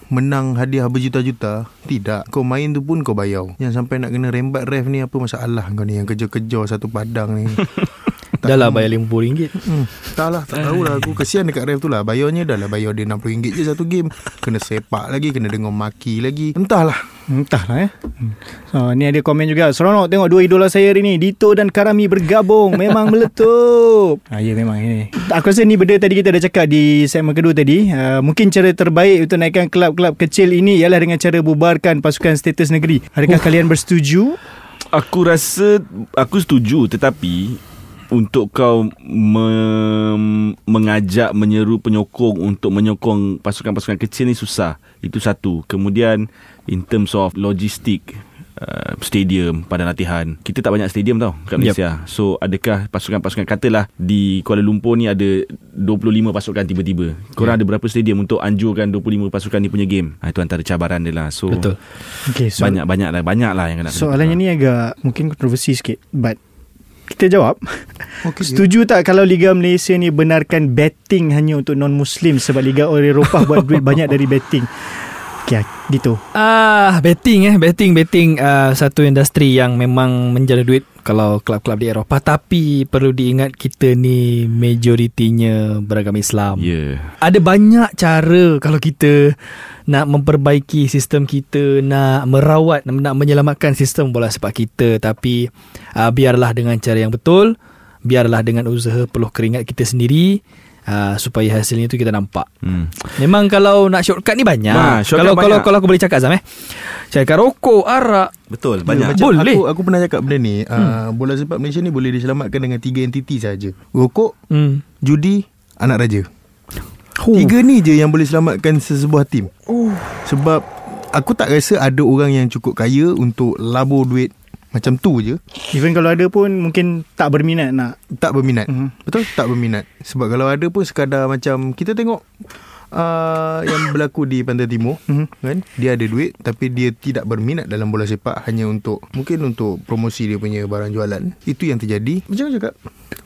Menang hadiah berjuta-juta? Tidak. Kau main tu pun kau bayar. Yang sampai nak kena rembat ref ni Apa masalah kau ni? Yang kejar-kejar satu padang ni Dah lah bayar RM50. Hmm, tak lah, tak tahulah aku. Kesian dekat ref tu lah. Bayarnya dah lah bayar dia RM60 je satu game. Kena sepak lagi, kena dengar maki lagi. Entahlah. Entahlah eh so, Ni ada komen juga Seronok tengok dua idola saya hari ni Dito dan Karami bergabung Memang meletup ha, Ya memang ini Aku rasa ni benda tadi kita dah cakap Di segmen kedua tadi uh, Mungkin cara terbaik Untuk naikkan kelab-kelab kecil ini Ialah dengan cara bubarkan Pasukan status negeri Adakah uh. kalian bersetuju? Aku rasa Aku setuju Tetapi untuk kau me- mengajak menyeru penyokong untuk menyokong pasukan-pasukan kecil ni susah. Itu satu. Kemudian in terms of logistik uh, stadium pada latihan. Kita tak banyak stadium tau kat Malaysia. Yep. So adakah pasukan-pasukan katalah di Kuala Lumpur ni ada 25 pasukan tiba-tiba. Korang yep. ada berapa stadium untuk anjurkan 25 pasukan ni punya game? Ha, itu antara cabaran dia lah. So Betul. Okay, so banyak-banyak lah banyak lah yang kena. Soalannya ni agak mungkin kontroversi sikit but kita jawab. Okay, Setuju tak kalau Liga Malaysia ni benarkan betting hanya untuk non-Muslim sebab Liga Eropah buat duit banyak dari betting? Okay, gitu. Ah, betting eh, betting betting uh, satu industri yang memang menjana duit kalau kelab-kelab di Eropah tapi perlu diingat kita ni majoritinya beragama Islam. Yeah. Ada banyak cara kalau kita nak memperbaiki sistem kita, nak merawat, nak menyelamatkan sistem bola sepak kita tapi uh, biarlah dengan cara yang betul, biarlah dengan usaha peluh keringat kita sendiri uh, supaya hasilnya tu kita nampak. Hmm. Memang kalau nak shortcut ni banyak. Nah, shortcut kalau banyak. kalau kalau aku boleh cakap Zam eh. Cakap rokok, arak. Betul, banyak. Macam boleh. Aku aku pernah cakap benda ni, hmm. uh, bola sepak Malaysia ni boleh diselamatkan dengan tiga entiti saja. Rokok, hmm. judi, anak raja. Huh. Tiga ni je yang boleh selamatkan sesebuah tim. Uh. Sebab aku tak rasa ada orang yang cukup kaya untuk labur duit macam tu je Even kalau ada pun Mungkin tak berminat nak Tak berminat uh-huh. Betul tak berminat Sebab kalau ada pun Sekadar macam Kita tengok uh, Yang berlaku di Pantai Timur uh-huh. kan? Dia ada duit Tapi dia tidak berminat Dalam bola sepak Hanya untuk Mungkin untuk Promosi dia punya Barang jualan Itu yang terjadi Macam mana cakap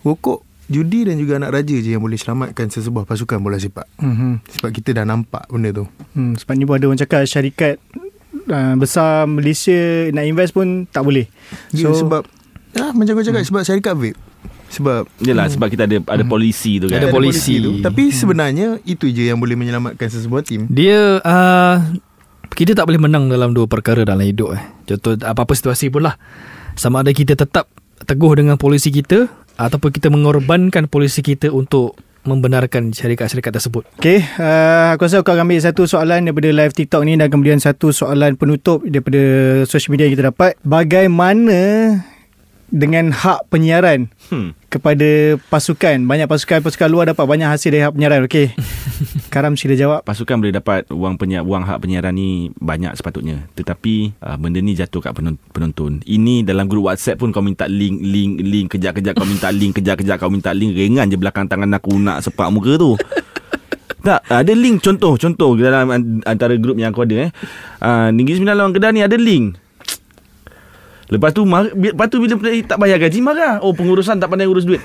Rokok Judi dan juga anak raja je yang boleh selamatkan sesebuah pasukan bola sepak. Mm-hmm. Sebab kita dah nampak benda tu. Hmm, sebab ni pun ada orang cakap syarikat uh, besar Malaysia nak invest pun tak boleh. Ya, so, yeah, sebab ya, macam kau cakap hmm. sebab syarikat vape. Sebab Yalah hmm. sebab kita ada ada hmm. polisi tu kan. Ada, polisi tu. Tapi hmm. sebenarnya itu je yang boleh menyelamatkan sesebuah tim. Dia uh, kita tak boleh menang dalam dua perkara dalam hidup eh. Contoh apa-apa situasi pun lah. Sama ada kita tetap teguh dengan polisi kita ataupun kita mengorbankan polisi kita untuk membenarkan syarikat-syarikat tersebut. Okay, uh, aku rasa aku akan ambil satu soalan daripada live TikTok ni dan kemudian satu soalan penutup daripada social media yang kita dapat. Bagaimana dengan hak penyiaran hmm. kepada pasukan. Banyak pasukan-pasukan luar dapat banyak hasil dari hak penyiaran. Okey. Karam sila jawab. Pasukan boleh dapat wang penyiar, wang hak penyiaran ni banyak sepatutnya. Tetapi uh, benda ni jatuh kat penonton. Ini dalam grup WhatsApp pun kau minta link, link, link. Kejap-kejap kau minta link, kejap-kejap kau minta link. Ringan je belakang tangan aku nak sepak muka tu. Tak, ada link contoh contoh dalam antara grup yang aku ada eh. Uh, Negeri Sembilan Lawan Kedah ni ada link. Lepas tu mar- Lepas tu bila tak bayar gaji Marah. Oh pengurusan tak pandai urus duit.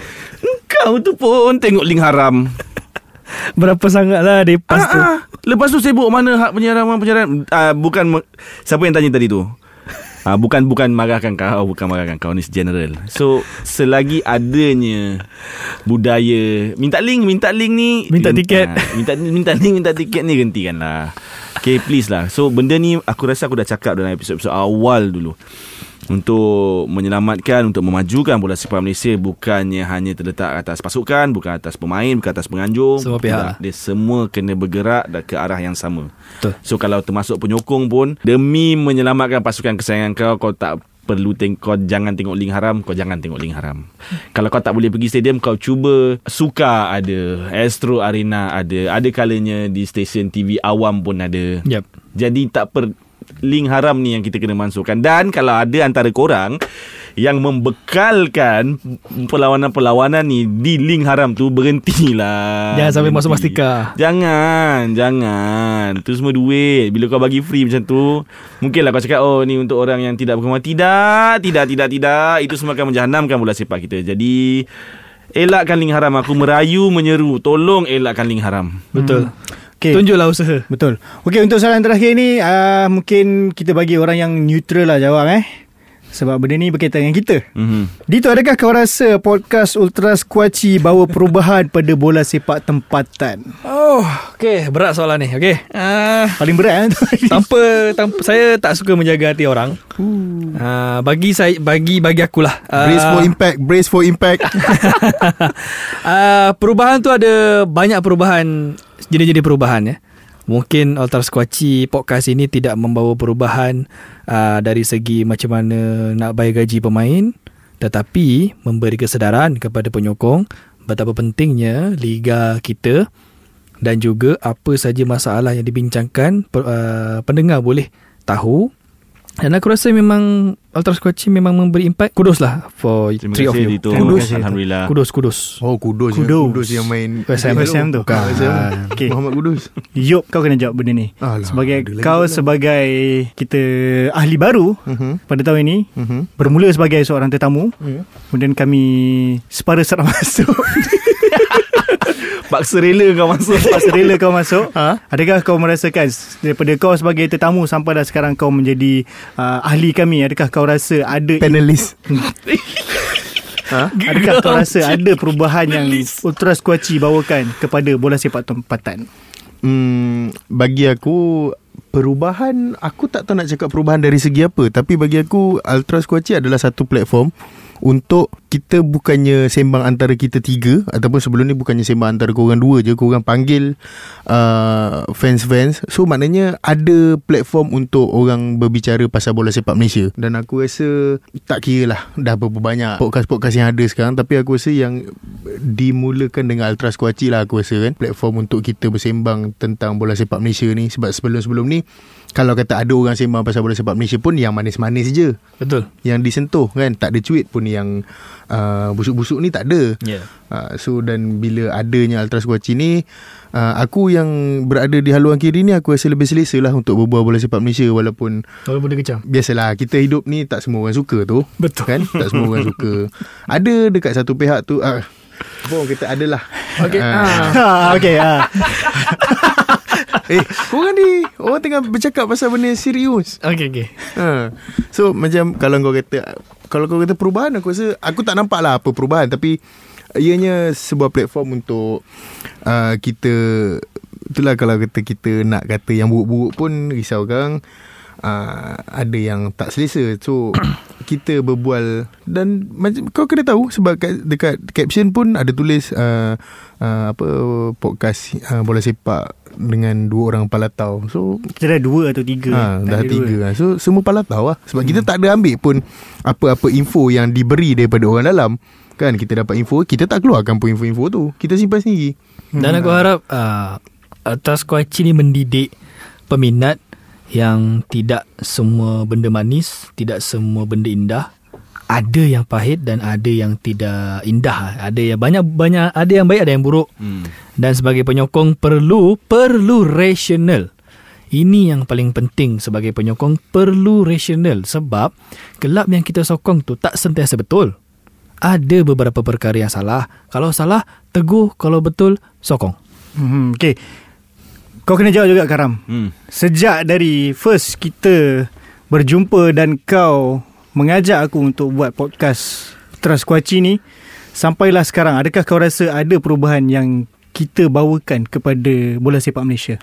Kau tu pun Tengok link haram. Berapa sangat lah Depas ah, tu. Ah. Lepas tu sibuk Mana hak penyiaran Penyiaran ah, Bukan Siapa yang tanya tadi tu? Ah, bukan bukan marahkan kau bukan marahkan kau ni general. So selagi adanya budaya minta link minta link ni. Minta tiket. minta minta link minta tiket ni hentikanlah. Okay please lah. So benda ni aku rasa aku dah cakap dalam episod-episod awal dulu untuk menyelamatkan untuk memajukan bola sepak Malaysia bukannya hanya terletak atas pasukan bukan atas pemain bukan atas penganjung. Semua pihak. Dia semua kena bergerak ke arah yang sama. Betul. So kalau termasuk penyokong pun demi menyelamatkan pasukan kesayangan kau kau tak perlu tengok kau jangan tengok link haram kau jangan tengok link haram. Kalau kau tak boleh pergi stadium kau cuba suka ada Astro Arena ada ada kalanya di stesen TV awam pun ada. Yep. jadi tak per link haram ni yang kita kena masukkan dan kalau ada antara korang yang membekalkan perlawanan-perlawanan ni di link haram tu berhentilah. Jangan sampai masuk mastika. Jangan, jangan. Tu semua duit. Bila kau bagi free macam tu, mungkinlah kau cakap oh ni untuk orang yang tidak berkemahiran. Tidak, tidak, tidak, tidak. Itu semua akan menjahanamkan bola sepak kita. Jadi elakkan link haram. Aku merayu menyeru, tolong elakkan link haram. Betul. Okay. Tunjuklah usaha. Betul. Okey untuk soalan terakhir ni uh, mungkin kita bagi orang yang neutral lah jawab eh. Sebab benda ni berkaitan dengan kita. Mhm. Dito adakah kau rasa podcast Ultra Squatchy bawa perubahan pada bola sepak tempatan? Oh, okey, berat soalan ni. Okey. Uh, Paling berat eh? tanpa, tanpa saya tak suka menjaga hati orang. Uh, bagi saya bagi bagi akulah. Uh, Brace for impact Brace for impact uh, perubahan tu ada banyak perubahan jenis-jenis perubahan ya. Mungkin Ultra Squatchy podcast ini tidak membawa perubahan uh, dari segi macam mana nak bayar gaji pemain tetapi memberi kesedaran kepada penyokong betapa pentingnya liga kita dan juga apa saja masalah yang dibincangkan uh, pendengar boleh tahu dan aku rasa memang Ultra Squatchy memang memberi impact kudos lah for Terima three of kasih you Dito. Terima kasih, Alhamdulillah. kudos kudos Oh kudus Kudus. Kudus yang main. West Ham tu. Bukan Ham Ah, okey. Muhammad Kudus Yop kau kena jawab benda ni. Alah, sebagai lagi kau pula. sebagai kita ahli baru Mhm. pada tahun ini Mhm. bermula sebagai seorang tetamu kemudian kami separa serap masuk Paksa rela kau masuk. Paksa rela kau masuk Ha? Adakah kau merasakan Daripada kau sebagai tetamu Sampai dah sekarang kau menjadi uh, Ahli kami Adakah kau rasa Ada Panelist. Ha? Adakah kau rasa Ada perubahan yang Ultra Squatchy bawakan Kepada bola sepak tempatan Hmm, bagi aku perubahan aku tak tahu nak cakap perubahan dari segi apa. Tapi bagi aku Ultra Squatchy adalah satu platform untuk kita bukannya sembang antara kita tiga ataupun sebelum ni bukannya sembang antara korang dua je korang panggil uh, fans-fans so maknanya ada platform untuk orang berbicara pasal bola sepak Malaysia. Dan aku rasa tak kira lah dah berapa banyak podcast-podcast yang ada sekarang tapi aku rasa yang dimulakan dengan Ultra Squatchy lah aku rasa kan platform untuk kita bersembang tentang bola sepak Malaysia ni. Sebab sebelum-sebelum ni kalau kata ada orang sembang pasal bola sepak Malaysia pun yang manis-manis je betul yang disentuh kan tak ada cuit pun yang uh, busuk-busuk ni tak ada ya yeah. uh, so dan bila adanya Ultra Squatchy ni uh, aku yang berada di haluan kiri ni aku rasa lebih selesa lah untuk berbual bola sepak Malaysia walaupun walaupun dia kecam biasalah kita hidup ni tak semua orang suka tu Betul. kan tak semua orang suka ada dekat satu pihak tu uh, apa orang kata adalah Okey. Ah. ha, Okay ha. eh korang ni orang tengah bercakap pasal benda yang serius. Okey okey. Ha. So macam kalau kau kata kalau kau kata perubahan aku rasa aku tak nampak lah apa perubahan. Tapi ianya sebuah platform untuk uh, kita itulah kalau kata kita nak kata yang buruk-buruk pun risau kan uh, ada yang tak selesa. So kita berbual. Dan macam kau kena tahu sebab kat, dekat caption pun ada tulis uh, uh, apa podcast uh, bola sepak dengan dua orang palatau. So Kita dah dua atau tiga. Ha, dah tiga dua. So semua palatau lah. Sebab hmm. kita tak ada ambil pun Apa-apa info yang diberi daripada orang dalam. Kan kita dapat info Kita tak keluarkan pun info-info tu. Kita simpan sendiri. Dan aku harap uh, Atas Kuaci ni mendidik peminat yang tidak semua benda manis, tidak semua benda indah. Ada yang pahit dan ada yang tidak indah. Ada yang banyak banyak ada yang baik ada yang buruk. Hmm. Dan sebagai penyokong perlu perlu rasional. Ini yang paling penting sebagai penyokong perlu rasional sebab kelab yang kita sokong tu tak sentiasa betul. Ada beberapa perkara yang salah. Kalau salah, teguh. Kalau betul, sokong. hmm, Okay Kau kena jawab juga Karam Hmm. Sejak dari first kita berjumpa dan kau mengajak aku untuk buat podcast Trust Kuaci ni sampailah sekarang adakah kau rasa ada perubahan yang kita bawakan kepada bola sepak Malaysia?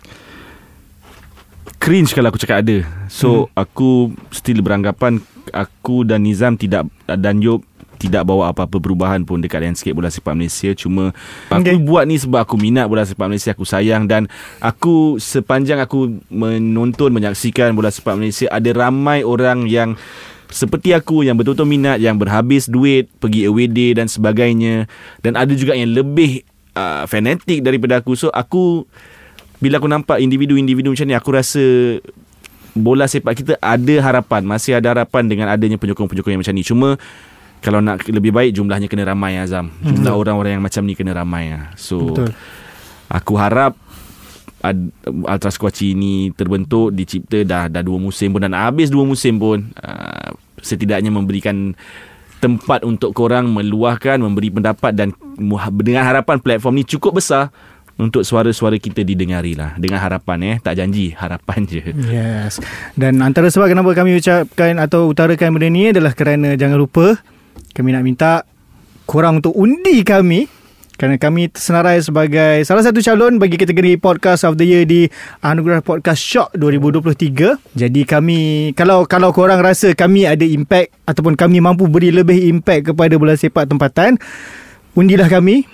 cringe kalau aku cakap ada. So hmm. aku still beranggapan aku dan Nizam tidak dan Yop tidak bawa apa-apa perubahan pun dekat landscape bola sepak Malaysia. Cuma aku Okay. buat ni sebab aku minat bola sepak Malaysia aku sayang dan aku sepanjang aku menonton menyaksikan bola sepak Malaysia ada ramai orang yang seperti aku yang betul-betul minat yang berhabis duit pergi away day dan sebagainya. Dan ada juga yang lebih uh, fanatik daripada aku. So aku bila aku nampak individu-individu macam ni aku rasa bola sepak kita ada harapan masih ada harapan dengan adanya penyokong-penyokong yang macam ni. Cuma kalau nak lebih baik jumlahnya kena ramai Azam jumlah orang-orang yang macam ni kena ramai ah. so Betul. aku harap Ultra Squatchy ni terbentuk dicipta dah dah dua musim pun dan habis dua musim pun uh, setidaknya memberikan tempat untuk korang meluahkan memberi pendapat dan dengan harapan platform ni cukup besar untuk suara-suara kita didengari lah dengan harapan eh tak janji harapan je Yes. Dan antara sebab kenapa kami ucapkan atau utarakan benda ni adalah kerana jangan lupa kami nak minta korang untuk undi kami kerana kami tersenarai sebagai salah satu calon bagi kategori Podcast of the Year di Anugerah Podcast Shock 2023. Jadi kami kalau kalau korang rasa kami ada impact ataupun kami mampu beri lebih impact kepada bola sepak tempatan, undilah kami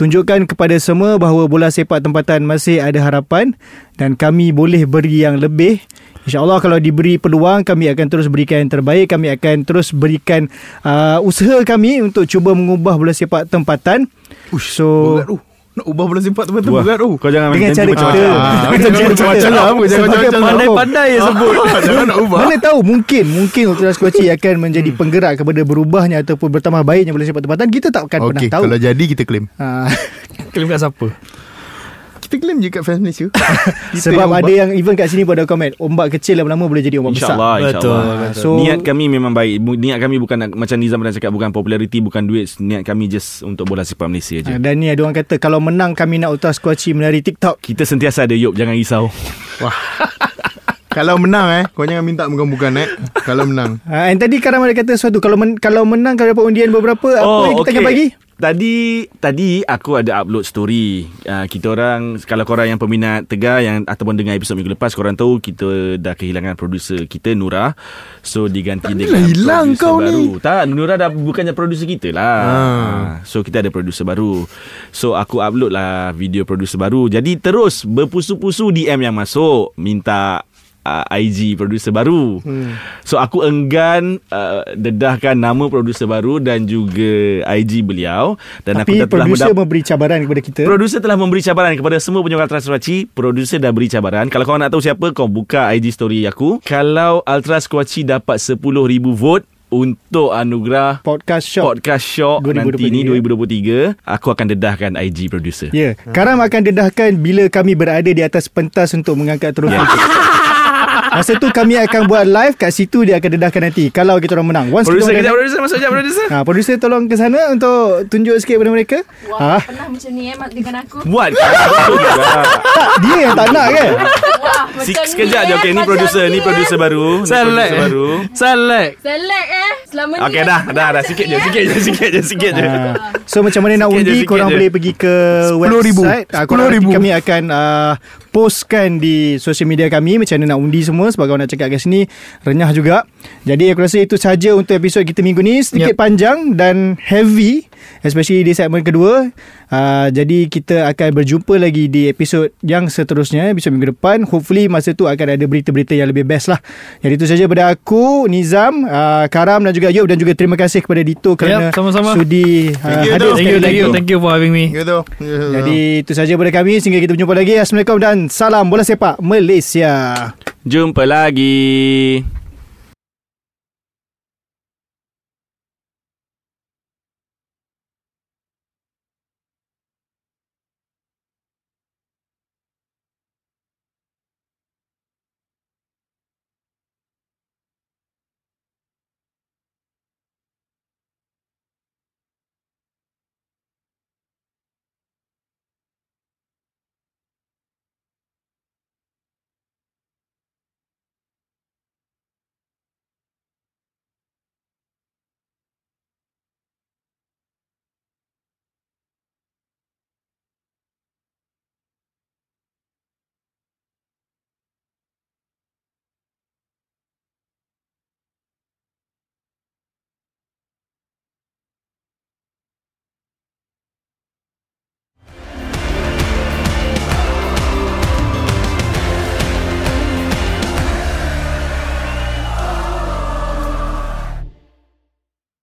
Tunjukkan kepada semua bahawa bola sepak tempatan masih ada harapan dan kami boleh beri yang lebih. InsyaAllah kalau diberi peluang kami akan terus berikan yang terbaik. Kami akan terus berikan uh, usaha kami untuk cuba mengubah bola sepak tempatan. Ush, So- berat tu. Nak ubah bola sepak tu betul berat tu. kau jangan Dengan main cara kita. Ah, jangan cara macam-macam kita lah, apa, jangan sebagai macam-macam lah. pelakon. Pandai sebut. Jangan nak ubah. Mana tahu mungkin mungkin Ultra Squatchy akan menjadi penggerak kepada berubahnya ataupun bertambah baiknya bola sepak tempatan. Kita tak akan pernah Okey, tahu. kalau jadi kita claim. Ah, Klaim kat siapa? Kita claim je kat fans Malaysia. Sebab yang ada yang even kat sini pun ada komen ombak kecil lama-lama boleh jadi ombak besar. InsyaAllah Betul, InsyaAllah betul. So- Niat kami memang baik Niat kami bukan nak, Macam Nizam pernah cakap Bukan populariti Bukan duit Niat kami just Untuk bola sepak Malaysia je Ah, Dan ni ada orang kata kalau menang kami nak Ultra Squatchy menari TikTok. Kita sentiasa ada Yop Jangan risau Kalau menang eh, kau jangan minta bukan-bukan eh. Kalau menang. Ha, and tadi Karam ada kata sesuatu kalau men, kalau menang kalau dapat undian beberapa apa yang kita akan bagi? Tadi tadi aku ada upload story. Uh, kita orang kalau korang yang peminat Tegar yang ataupun dengar episod minggu lepas korang tahu kita dah kehilangan producer kita Nura. So diganti dengan hilang kau baru. ni. Tak, Nura dah bukannya producer kita lah. Ha. So kita ada producer baru. So aku upload lah video producer baru. Jadi terus berpusu-pusu DM yang masuk minta uh, IG producer baru. Hmm. So aku enggan uh, dedahkan nama producer baru dan juga IG beliau dan Tapi aku telah producer mendap- memberi cabaran kepada kita. Producer telah memberi cabaran kepada semua penyokong Ultras Squatchy. Producer dah beri cabaran. Kalau kau nak tahu siapa, kau buka IG story aku. Kalau Ultras Squatchy dapat 10,000 vote untuk anugerah Podcast Shock. Podcast Shock 2023. nanti ni 2023, aku akan dedahkan IG producer. Ya, yeah. Karam akan dedahkan bila kami berada di atas pentas untuk mengangkat trofi. Ya. Masa tu kami akan buat live kat situ dia akan dedahkan nanti kalau kita orang menang. Once Producer kita orang producer masuk sekejap, producer. Ha, producer tolong ke sana untuk tunjuk sikit kepada mereka. Wah, Ha, pernah macam ni eh dengan aku. Buat tak, dia yang tak nak kan? Wah, macam sekejap je eh, Okay ni producer Ni eh. producer baru Select. producer baru Select. Select eh. Selama ni. Okay eh, dah Dah dah Sikit je. Sikit je Sikit je Sikit je Ha. So macam mana nak je, undi Korang je. boleh pergi ke 10,000. website Ah, korang nanti 10,000. Kami akan uh, Postkan di Social media kami Macam mana nak undi semua Sebab kawan nak cakap kat sini Renyah juga. Jadi aku rasa itu saja Untuk episod kita minggu ni. Sedikit Yep. panjang Dan heavy Especially di segmen kedua uh, Jadi kita akan berjumpa lagi Di episod yang seterusnya Episod minggu depan Hopefully masa tu Akan ada berita-berita Yang lebih best lah Jadi itu saja daripada aku Nizam uh, Karam dan juga Yop Dan juga terima kasih kepada Dito Kerana sama-sama. sudi uh, Thank you, hadir. Thank you, thank you, lagi. thank you for having me. Gitu. Jadi itu saja daripada kami Sehingga kita berjumpa lagi Assalamualaikum dan salam bola sepak Malaysia Jumpa lagi